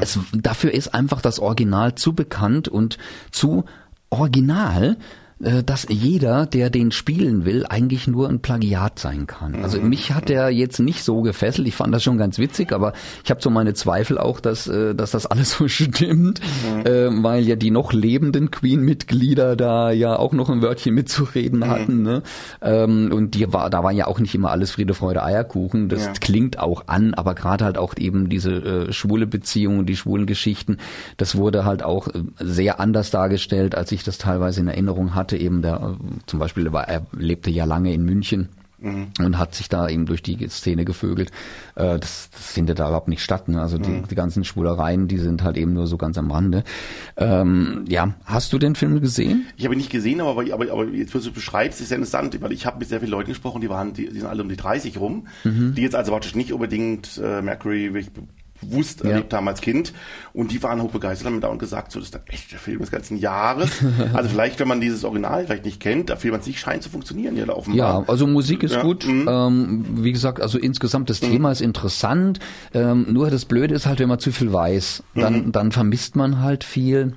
es, dafür ist einfach das Original zu bekannt und zu original, dass jeder, der den spielen will, eigentlich nur ein Plagiat sein kann. Also mich hat der jetzt nicht so gefesselt. Ich fand das schon ganz witzig, aber ich habe so meine Zweifel auch, dass, äh, dass das alles so stimmt, äh, weil ja die noch lebenden Queen-Mitglieder da ja auch noch ein Wörtchen mitzureden hatten. Ne? Ähm, und die war, da war ja auch nicht immer alles Friede, Freude, Eierkuchen. Das Ja. klingt auch an, aber gerade halt auch eben diese äh, schwule Beziehungen, die schwulen Geschichten, das wurde halt auch äh, sehr anders dargestellt, als ich das teilweise in Erinnerung hatte. Eben der, zum Beispiel, war, er lebte ja lange in München. Und hat sich da eben durch die Szene gevögelt. Äh, das, das findet da überhaupt nicht statt. Ne? Also die, die ganzen Schwulereien, die sind halt eben nur so ganz am Rande. Ähm, ja, hast du den Film gesehen? Ich habe ihn nicht gesehen, aber, aber, aber jetzt, was du beschreibst, ist sehr interessant, weil ich habe mit sehr vielen Leuten gesprochen, die waren, die, die sind alle um die 30 rum, Mhm. die jetzt also praktisch nicht unbedingt äh, Mercury bewusst Ja. erlebt haben als Kind und die waren hochbegeistert haben da und gesagt, so das ist der beste Film des ganzen Jahres. also vielleicht, wenn man dieses Original vielleicht nicht kennt, der Film an sich scheint zu funktionieren ja da offenbar. Ja, also Musik ist Ja, gut. mhm. Ähm, wie gesagt, also insgesamt das Thema ist interessant. Ähm, nur das Blöde ist halt, wenn man zu viel weiß, dann, Mhm. dann vermisst man halt viel.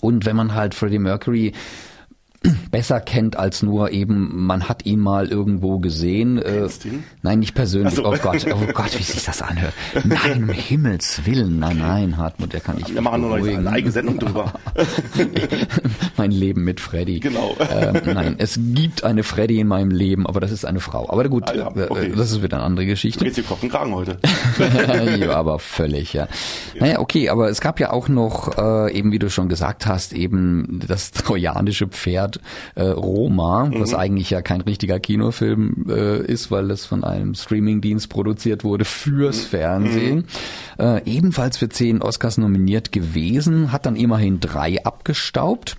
Und wenn man halt Freddie Mercury besser kennt als nur eben, man hat ihn mal irgendwo gesehen. Äh, du nein, nicht persönlich. So. Oh Gott, oh Gott, wie sich das anhört. Nein, um Himmels Willen. Nein, nein, Hartmut, der kann ich Wir machen nur noch eine eigene Sendung drüber. mein Leben mit Freddy. Genau. Ähm, nein, es gibt eine Freddy in meinem Leben, aber das ist eine Frau. Aber gut, Ah ja, äh, okay. das ist wieder eine andere Geschichte. Jetzt hier Kopf und Kragen heute. ja, aber völlig, ja. Naja, okay, aber es gab ja auch noch, äh, eben wie du schon gesagt hast, eben das trojanische Pferd äh, Roma, was Mhm. eigentlich ja kein richtiger Kinofilm äh, ist, weil es von einem Streamingdienst produziert wurde fürs Mhm. Fernsehen. Äh, ebenfalls für zehn Oscars nominiert gewesen, hat dann immerhin drei abgestaubt.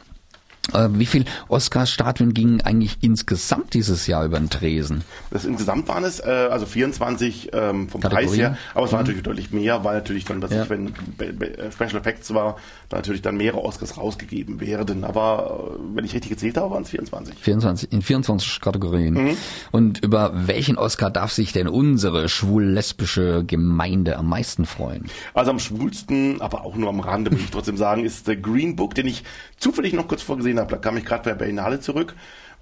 Äh, wie viel Oscars-Statuen gingen eigentlich insgesamt dieses Jahr über den Tresen? Das insgesamt waren es, äh, also 24 ähm, vom Preis Kategorien. her, aber es war natürlich deutlich mehr, weil natürlich dann, dass Ja. ich, wenn äh, Special Effects war, dann natürlich dann mehrere Oscars rausgegeben werden. Aber äh, wenn ich richtig gezählt habe, waren es 24. 24, in 24 Kategorien. Mhm. Und über welchen Oscar darf sich denn unsere schwul-lesbische Gemeinde am meisten freuen? Also am schwulsten, aber auch nur am Rande, muss ich trotzdem sagen, ist der Green Book, den ich zufällig noch kurz vorgesehen Da kam ich gerade bei der Berlinale zurück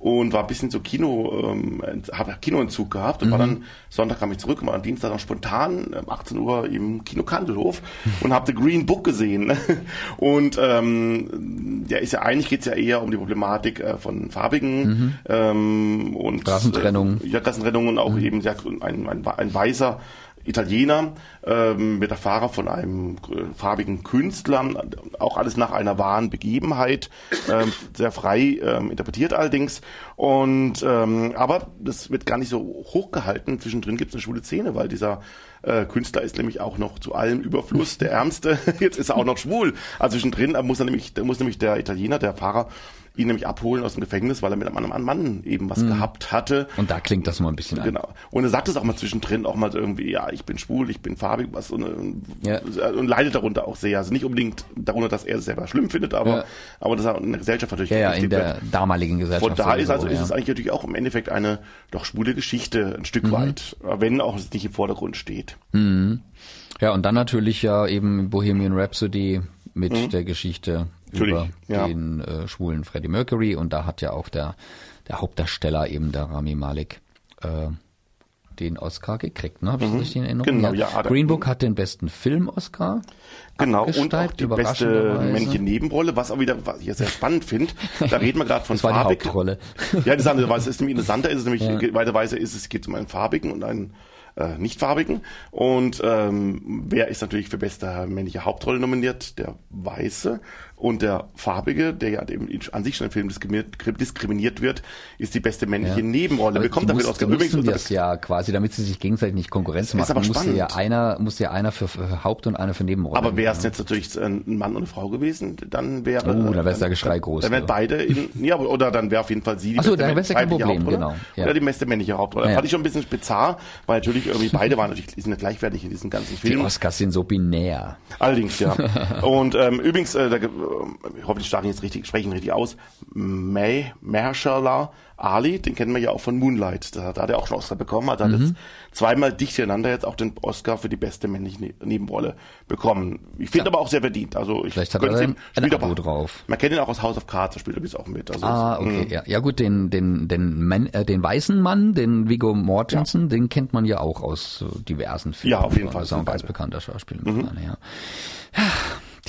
und war ein bisschen so Kino, ähm, habe Kinoentzug gehabt und war dann, Sonntag kam ich zurück und war am Dienstag dann spontan um 18 Uhr im Kino Kandelhof und habe The Green Book gesehen. Und ähm, der ist ja eigentlich geht's ja eher um die Problematik äh, von Farbigen ähm, und Rassentrennung. Äh, ja, Rassentrennung und auch eben ja, ein, ein, ein weißer Italiener, ähm, wird der Fahrer von einem äh, farbigen Künstler, auch alles nach einer wahren Begebenheit, ähm, sehr frei ähm, interpretiert allerdings. Und ähm, aber das wird gar nicht so hochgehalten. Zwischendrin gibt es eine schwule Szene, weil dieser äh, Künstler ist nämlich auch noch zu allem Überfluss der Ärmste. Jetzt ist er auch noch schwul. Also zwischendrin muss er nämlich, muss nämlich der Italiener, der Fahrer, ihn nämlich abholen aus dem Gefängnis, weil er mit einem anderen Mann eben was mhm. gehabt hatte. Und da klingt das mal ein bisschen Genau. An. Und er sagt es auch mal zwischendrin auch mal irgendwie, ja, ich bin schwul, ich bin farbig, was und, ja. und leidet darunter auch sehr. Also nicht unbedingt darunter, dass er es selber schlimm findet, aber, ja. aber dass er in der Gesellschaft natürlich ja, ja, in der wird. damaligen Gesellschaft. Von da ist also ist es eigentlich natürlich auch im Endeffekt eine doch schwule Geschichte ein Stück mhm. weit, wenn auch es nicht im Vordergrund steht. Mhm. Ja, und dann natürlich ja eben Bohemian Rhapsody mit mhm. der Geschichte Natürlich, über ja. den äh, schwulen Freddie Mercury und da hat ja auch der, der Hauptdarsteller eben der Rami Malek äh, den Oscar gekriegt, ne? Habe ich mhm. richtig in Erinnerung? Genau, ja. ja Green Book hat den besten Film-Oscar. Genau, und auch die beste männliche Nebenrolle, was auch wieder, was ich sehr spannend finde, da reden wir gerade von das war Farbig. Die Hauptrolle. ja, das andere, was ist nämlich interessanter ist es nämlich, ja. weiterweise ist es, geht um einen farbigen und einen äh, nicht-farbigen. Und ähm, wer ist natürlich für beste männliche Hauptrolle nominiert? Der Weiße. Und der Farbige, der ja eben an sich schon im Film diskriminiert wird, ist die beste männliche ja. Nebenrolle. Aber Bekommt dafür Oscar. Übrigens das ja quasi, damit sie sich gegenseitig nicht Konkurrenz machen. Ist aber spannend. ja einer, muss ja einer für, für Haupt- und einer für Nebenrolle. Aber wäre es jetzt natürlich ein Mann und eine Frau gewesen, dann wäre. Oh, da wäre es der Geschrei groß. Dann wären beide in, ja, oder dann wäre auf jeden Fall sie die Achso, dann wäre kein Problem, Hauptrolle, genau. Ja. Oder die beste männliche Hauptrolle. Ja. Fand ich schon ein bisschen bizarr, weil natürlich irgendwie beide waren natürlich sind gleichwertig in diesem ganzen Film. Die Oscars sind so binär. Allerdings, ja. und ähm, übrigens, äh, da, äh, hoffentlich stark jetzt richtig, sprechen richtig aus, May, Mahershala Ali, den kennen wir ja auch von Moonlight. Da, da hat er auch schon Oscar bekommen, hat mhm. jetzt zweimal dicht hintereinander jetzt auch den Oscar für die beste männliche ne-, Nebenrolle bekommen. Ich finde ja. aber auch sehr verdient. Also ich Vielleicht hat er ihm, ein Abo aber, drauf. Man kennt ihn auch aus House of Cards, da spielt er bis auch mit. Also ah, okay, ja. ja gut, den den den Man, äh, den weißen Mann, den Viggo Mortensen, ja. den kennt man ja auch aus äh, diversen Filmen. Ja, auf jeden Fall. Das ist auch ein ganz bekannter Schauspieler. Mhm. Ja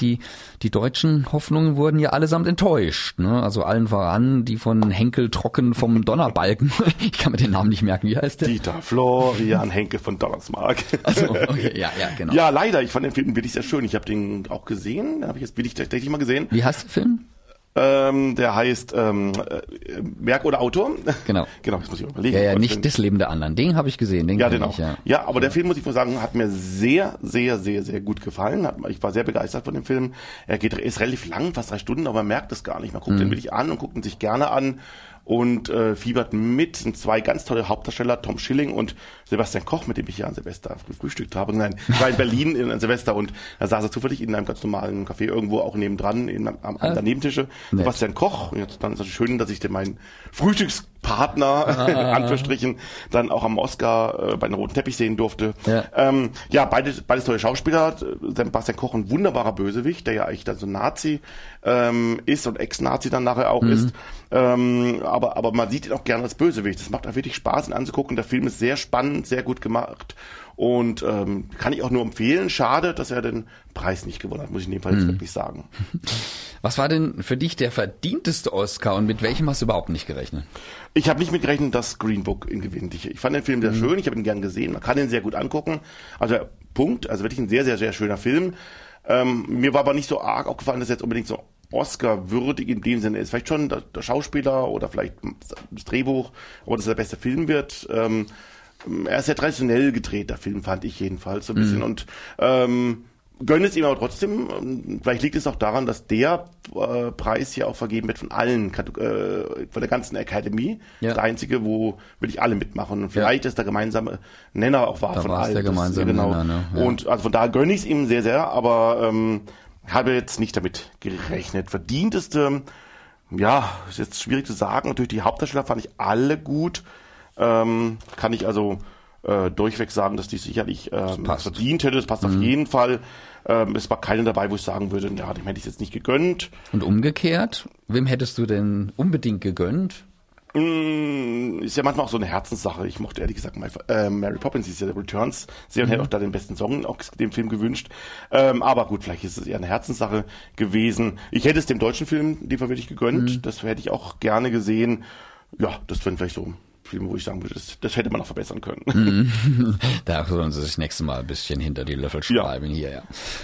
die, die deutschen Hoffnungen wurden ja allesamt enttäuscht. Ne? Also allen voran die von Henkel Trocken vom Donnerbalken. ich kann mir den Namen nicht merken. Wie heißt der? Dieter Florian Henkel von Donnersmark. Also okay, ja, ja, genau. Ja, leider. Ich fand den Film wirklich sehr schön. Ich habe den auch gesehen. Habe ich jetzt wirklich tatsächlich mal gesehen. Wie heißt der Film? Ähm, der heißt ähm, äh, Werk oder Autor. Genau. genau, das muss ich überlegen. Ja, ja nicht das Leben der anderen. Den habe ich gesehen. Den ja, genau. Ich, ja. ja, aber der Film, muss ich mal sagen, hat mir sehr, sehr, sehr, sehr gut gefallen. Ich war sehr begeistert von dem Film. Er geht, ist relativ lang, fast drei Stunden, aber man merkt es gar nicht. Man guckt mhm. den wirklich an und guckt ihn sich gerne an und äh, fiebert mit. sind zwei ganz tolle Hauptdarsteller, Tom Schilling und Sebastian Koch, mit dem ich ja an Silvester gefrühstückt habe. Nein, ich war in Berlin in, an Silvester und da saß er zufällig in einem ganz normalen Café irgendwo auch nebendran, in, am, am ah, Nebentische. Sebastian Koch. Und jetzt dann ist es schön, dass ich den meinen Frühstücks Partner, ah. Anführungsstrichen, dann auch am Oscar äh, bei einem roten Teppich sehen durfte. Ja, ähm, ja beides, beides tolle Schauspieler. Sebastian Koch, ein wunderbarer Bösewicht, der ja eigentlich dann so Nazi ähm, ist und Ex-Nazi dann nachher auch mhm. ist. Ähm, aber, aber man sieht ihn auch gerne als Bösewicht. Das macht auch wirklich Spaß, ihn anzugucken. Der Film ist sehr spannend, sehr gut gemacht. Und ähm, kann ich auch nur empfehlen. Schade, dass er den Preis nicht gewonnen hat, muss ich in dem Fall mhm. wirklich sagen. Was war denn für dich der verdienteste Oscar und mit welchem hast du überhaupt nicht gerechnet? Ich habe nicht mitgerechnet, dass Green Book ihn gewinnt. Ich, ich fand den Film sehr mhm. schön, ich habe ihn gern gesehen, man kann ihn sehr gut angucken. Also Punkt, also wirklich ein sehr, sehr, sehr schöner Film. Ähm, mir war aber nicht so arg aufgefallen, dass er jetzt unbedingt so Oscar würdig in dem Sinne ist. Vielleicht schon der, der, Schauspieler oder vielleicht das Drehbuch, aber dass er der beste Film wird. Ähm, er ist sehr traditionell gedreht, der Film, fand ich jedenfalls so ein bisschen. Mhm. Und ähm, gönne es ihm aber trotzdem. Vielleicht liegt es auch daran, dass der äh, Preis hier auch vergeben wird von allen, äh, von der ganzen Akademie. Ja. Der einzige, wo wirklich alle mitmachen. Und vielleicht ja. ist der gemeinsame Nenner auch war da von allen. Der gemeinsame genau. Nenner, ne? ja. Und also von daher gönne ich es ihm sehr, sehr, aber ähm, habe jetzt nicht damit gerechnet. Verdienteste, ja, ist jetzt schwierig zu sagen. Natürlich die Hauptdarsteller fand ich alle gut. Ähm, kann ich also äh, durchweg sagen, dass die sicherlich ähm, verdient hätte. Das passt mhm. auf jeden Fall. Ähm, es war keine dabei, wo ich sagen würde, ja, dem hätte ich jetzt nicht gegönnt. Und umgekehrt, wem hättest du denn unbedingt gegönnt? Mm, ist ja manchmal auch so eine Herzenssache. Ich mochte ehrlich gesagt äh, Mary Poppins ist ja der Returns sehr und mhm. hätte auch da den besten Song auch dem Film gewünscht. Ähm, aber gut, vielleicht ist es eher eine Herzenssache gewesen. Ich hätte es dem deutschen Film die wirklich gegönnt. Mhm. Das hätte ich auch gerne gesehen. Ja, das wäre vielleicht so Filme, wo ich sagen würde, das, das hätte man noch verbessern können. Da sollen sie sich das nächste Mal ein bisschen hinter die Löffel schreiben hier, ja.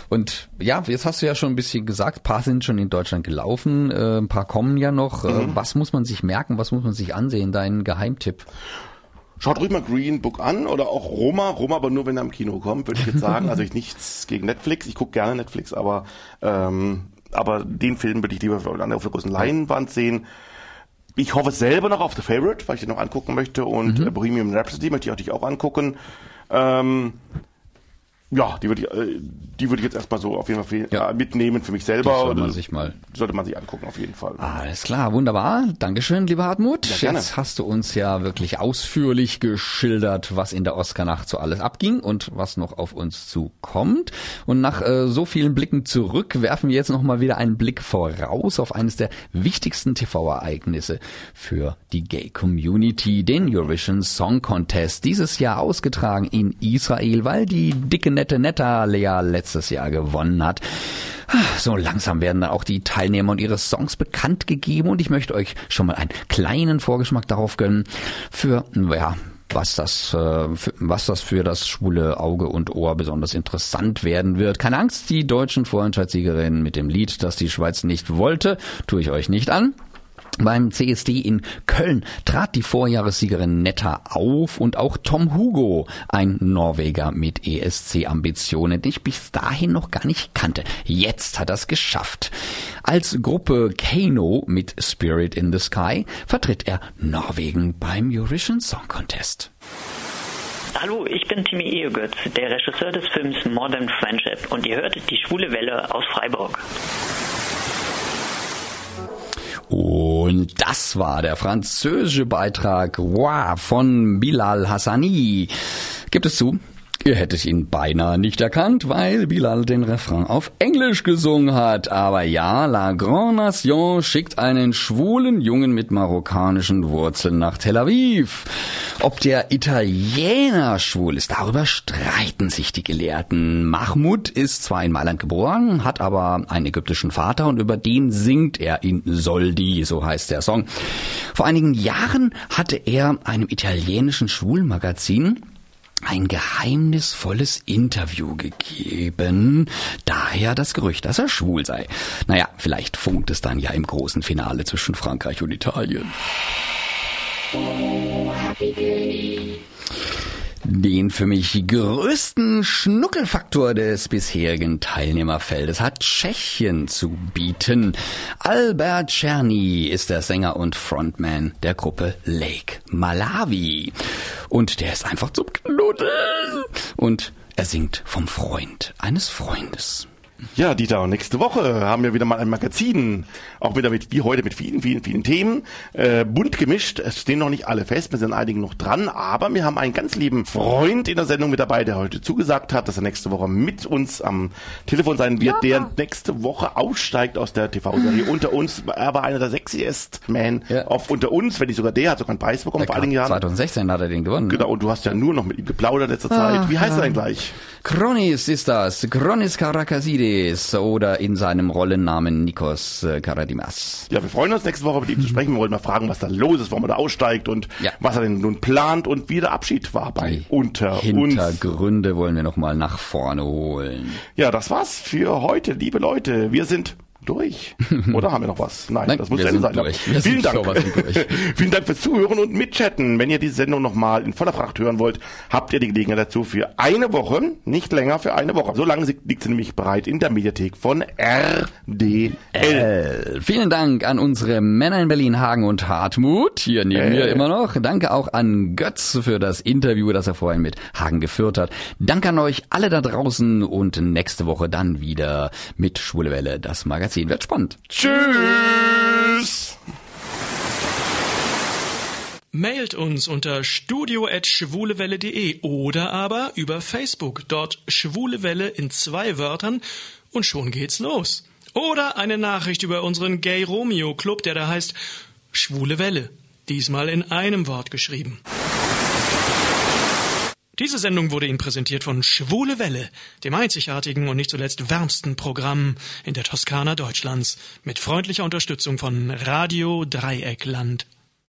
Und ja, jetzt hast du ja schon ein bisschen gesagt, ein paar sind schon in Deutschland gelaufen, äh, ein paar kommen ja noch. Äh, Was muss man sich merken, was muss man sich ansehen, dein Geheimtipp? Schaut ruhig mal Green Book an oder auch Roma. Roma aber nur, wenn er im Kino kommt, würde ich jetzt sagen. Also ich nichts gegen Netflix. Ich gucke gerne Netflix, aber ähm, aber den Film würde ich lieber auf der großen Leinwand sehen. Ich hoffe selber noch auf The Favorite, weil ich den noch angucken möchte. Und äh, Bohemian Rhapsody möchte ich natürlich auch angucken. Ähm, ja, die würde ich, äh, die würde ich jetzt erstmal so auf jeden Fall Ja. äh, mitnehmen für mich selber. Die soll man sich mal- sollte man sich angucken auf jeden Fall. Alles klar, wunderbar. Dankeschön, lieber Hartmut. Ja. Jetzt hast du uns ja wirklich ausführlich geschildert, was in der Oscarnacht so alles abging und was noch auf uns zukommt. Und nach äh, so vielen Blicken zurück werfen wir jetzt noch mal wieder einen Blick voraus auf eines der wichtigsten TV-Ereignisse für die Gay Community, den Eurovision Song Contest. Dieses Jahr ausgetragen in Israel, weil die dicke nette Natalia letztes Jahr gewonnen hat. So langsam werden auch die Teilnehmer und ihre Songs bekannt gegeben und ich möchte euch schon mal einen kleinen Vorgeschmack darauf gönnen für, ja, was das, äh, was das für das schwule Auge und Ohr besonders interessant werden wird. Keine Angst, die deutschen Vorentscheidssiegerinnen mit dem Lied, das die Schweiz nicht wollte, tue ich euch nicht an. Beim CSD in Köln trat die Vorjahressiegerin Netta auf und auch Tom Hugo, ein Norweger mit ESC-Ambitionen, den ich bis dahin noch gar nicht kannte. Jetzt hat er es geschafft. Als Gruppe Kano mit Spirit in the Sky vertritt er Norwegen beim Eurovision Song Contest. Hallo, ich bin Timmy Eogötz, der Regisseur des Films Modern Friendship und ihr hört die schwule Welle aus Freiburg. Und das war der französische Beitrag wow, von Bilal Hassani. Gibt es zu? Ihr hättet ihn beinahe nicht erkannt, weil Bilal den Refrain auf Englisch gesungen hat. Aber ja, La Grande Nation schickt einen schwulen Jungen mit marokkanischen Wurzeln nach Tel Aviv. Ob der Italiener schwul ist, darüber streiten sich die Gelehrten. Mahmoud ist zwar in Mailand geboren, hat aber einen ägyptischen Vater und über den singt er in Soldi, so heißt der Song. Vor einigen Jahren hatte er einem italienischen Schwulmagazin ein geheimnisvolles Interview gegeben. Daher das Gerücht, dass er schwul sei. Naja, vielleicht funkt es dann ja im großen Finale zwischen Frankreich und Italien. Den für mich größten Schnuckelfaktor des bisherigen Teilnehmerfeldes hat Tschechien zu bieten. Albert Czerny ist der Sänger und Frontman der Gruppe Lake Malawi. Und der ist einfach zum Knuddeln. Und er singt vom Freund eines Freundes. Ja, Dieter, nächste Woche haben wir wieder mal ein Magazin, auch wieder mit, wie heute mit vielen, vielen, vielen Themen, äh, bunt gemischt. Es stehen noch nicht alle fest, wir sind einigen noch dran, aber wir haben einen ganz lieben Freund in der Sendung mit dabei, der heute zugesagt hat, dass er nächste Woche mit uns am Telefon sein wird, der nächste Woche aussteigt aus der TV-Serie Unter uns. Er war einer der sexiest Man Ja. auf Unter uns, wenn nicht sogar der, hat sogar einen Preis bekommen vor einigen Jahren. 2016 hat er den gewonnen. ne? Genau, und du hast ja nur noch mit ihm geplaudert letzter Zeit. Wie heißt er denn gleich? Kronis ist das, Kronis Karakasidis oder in seinem Rollennamen Nikos äh, Karadimas. Ja, wir freuen uns nächste Woche mit ihm zu sprechen. Wir wollen mal fragen, was da los ist, warum er da aussteigt und Ja. was er denn nun plant und wie der Abschied war bei Die Unter uns. Hintergründe wollen wir nochmal nach vorne holen. Ja, das war's für heute, liebe Leute. Wir sind durch. Oder haben wir noch was? Nein, Nein, das muss Ende sein. Vielen Dank. Vielen Dank fürs Zuhören und Mitchatten. Wenn ihr diese Sendung nochmal in voller Pracht hören wollt, habt ihr die Gelegenheit dazu für eine Woche, nicht länger, für eine Woche. So lange liegt sie nämlich bereit in der Mediathek von RDL. Äh, vielen Dank an unsere Männer in Berlin, Hagen und Hartmut, hier neben Äh. mir immer noch. Danke auch an Götz für das Interview, das er vorhin mit Hagen geführt hat. Danke an euch alle da draußen und nächste Woche dann wieder mit Schwule Welle. Das Magazin wird spannend. Tschüss! Mailt uns unter studio.schwulewelle.de oder aber über Facebook. Dort Schwule Welle in zwei Wörtern und schon geht's los. Oder eine Nachricht über unseren Gay Romeo Club, der da heißt Schwule Welle. Diesmal in einem Wort geschrieben. Diese Sendung wurde Ihnen präsentiert von Schwule Welle, dem einzigartigen und nicht zuletzt wärmsten Programm in der Toskana Deutschlands, mit freundlicher Unterstützung von Radio Dreieckland.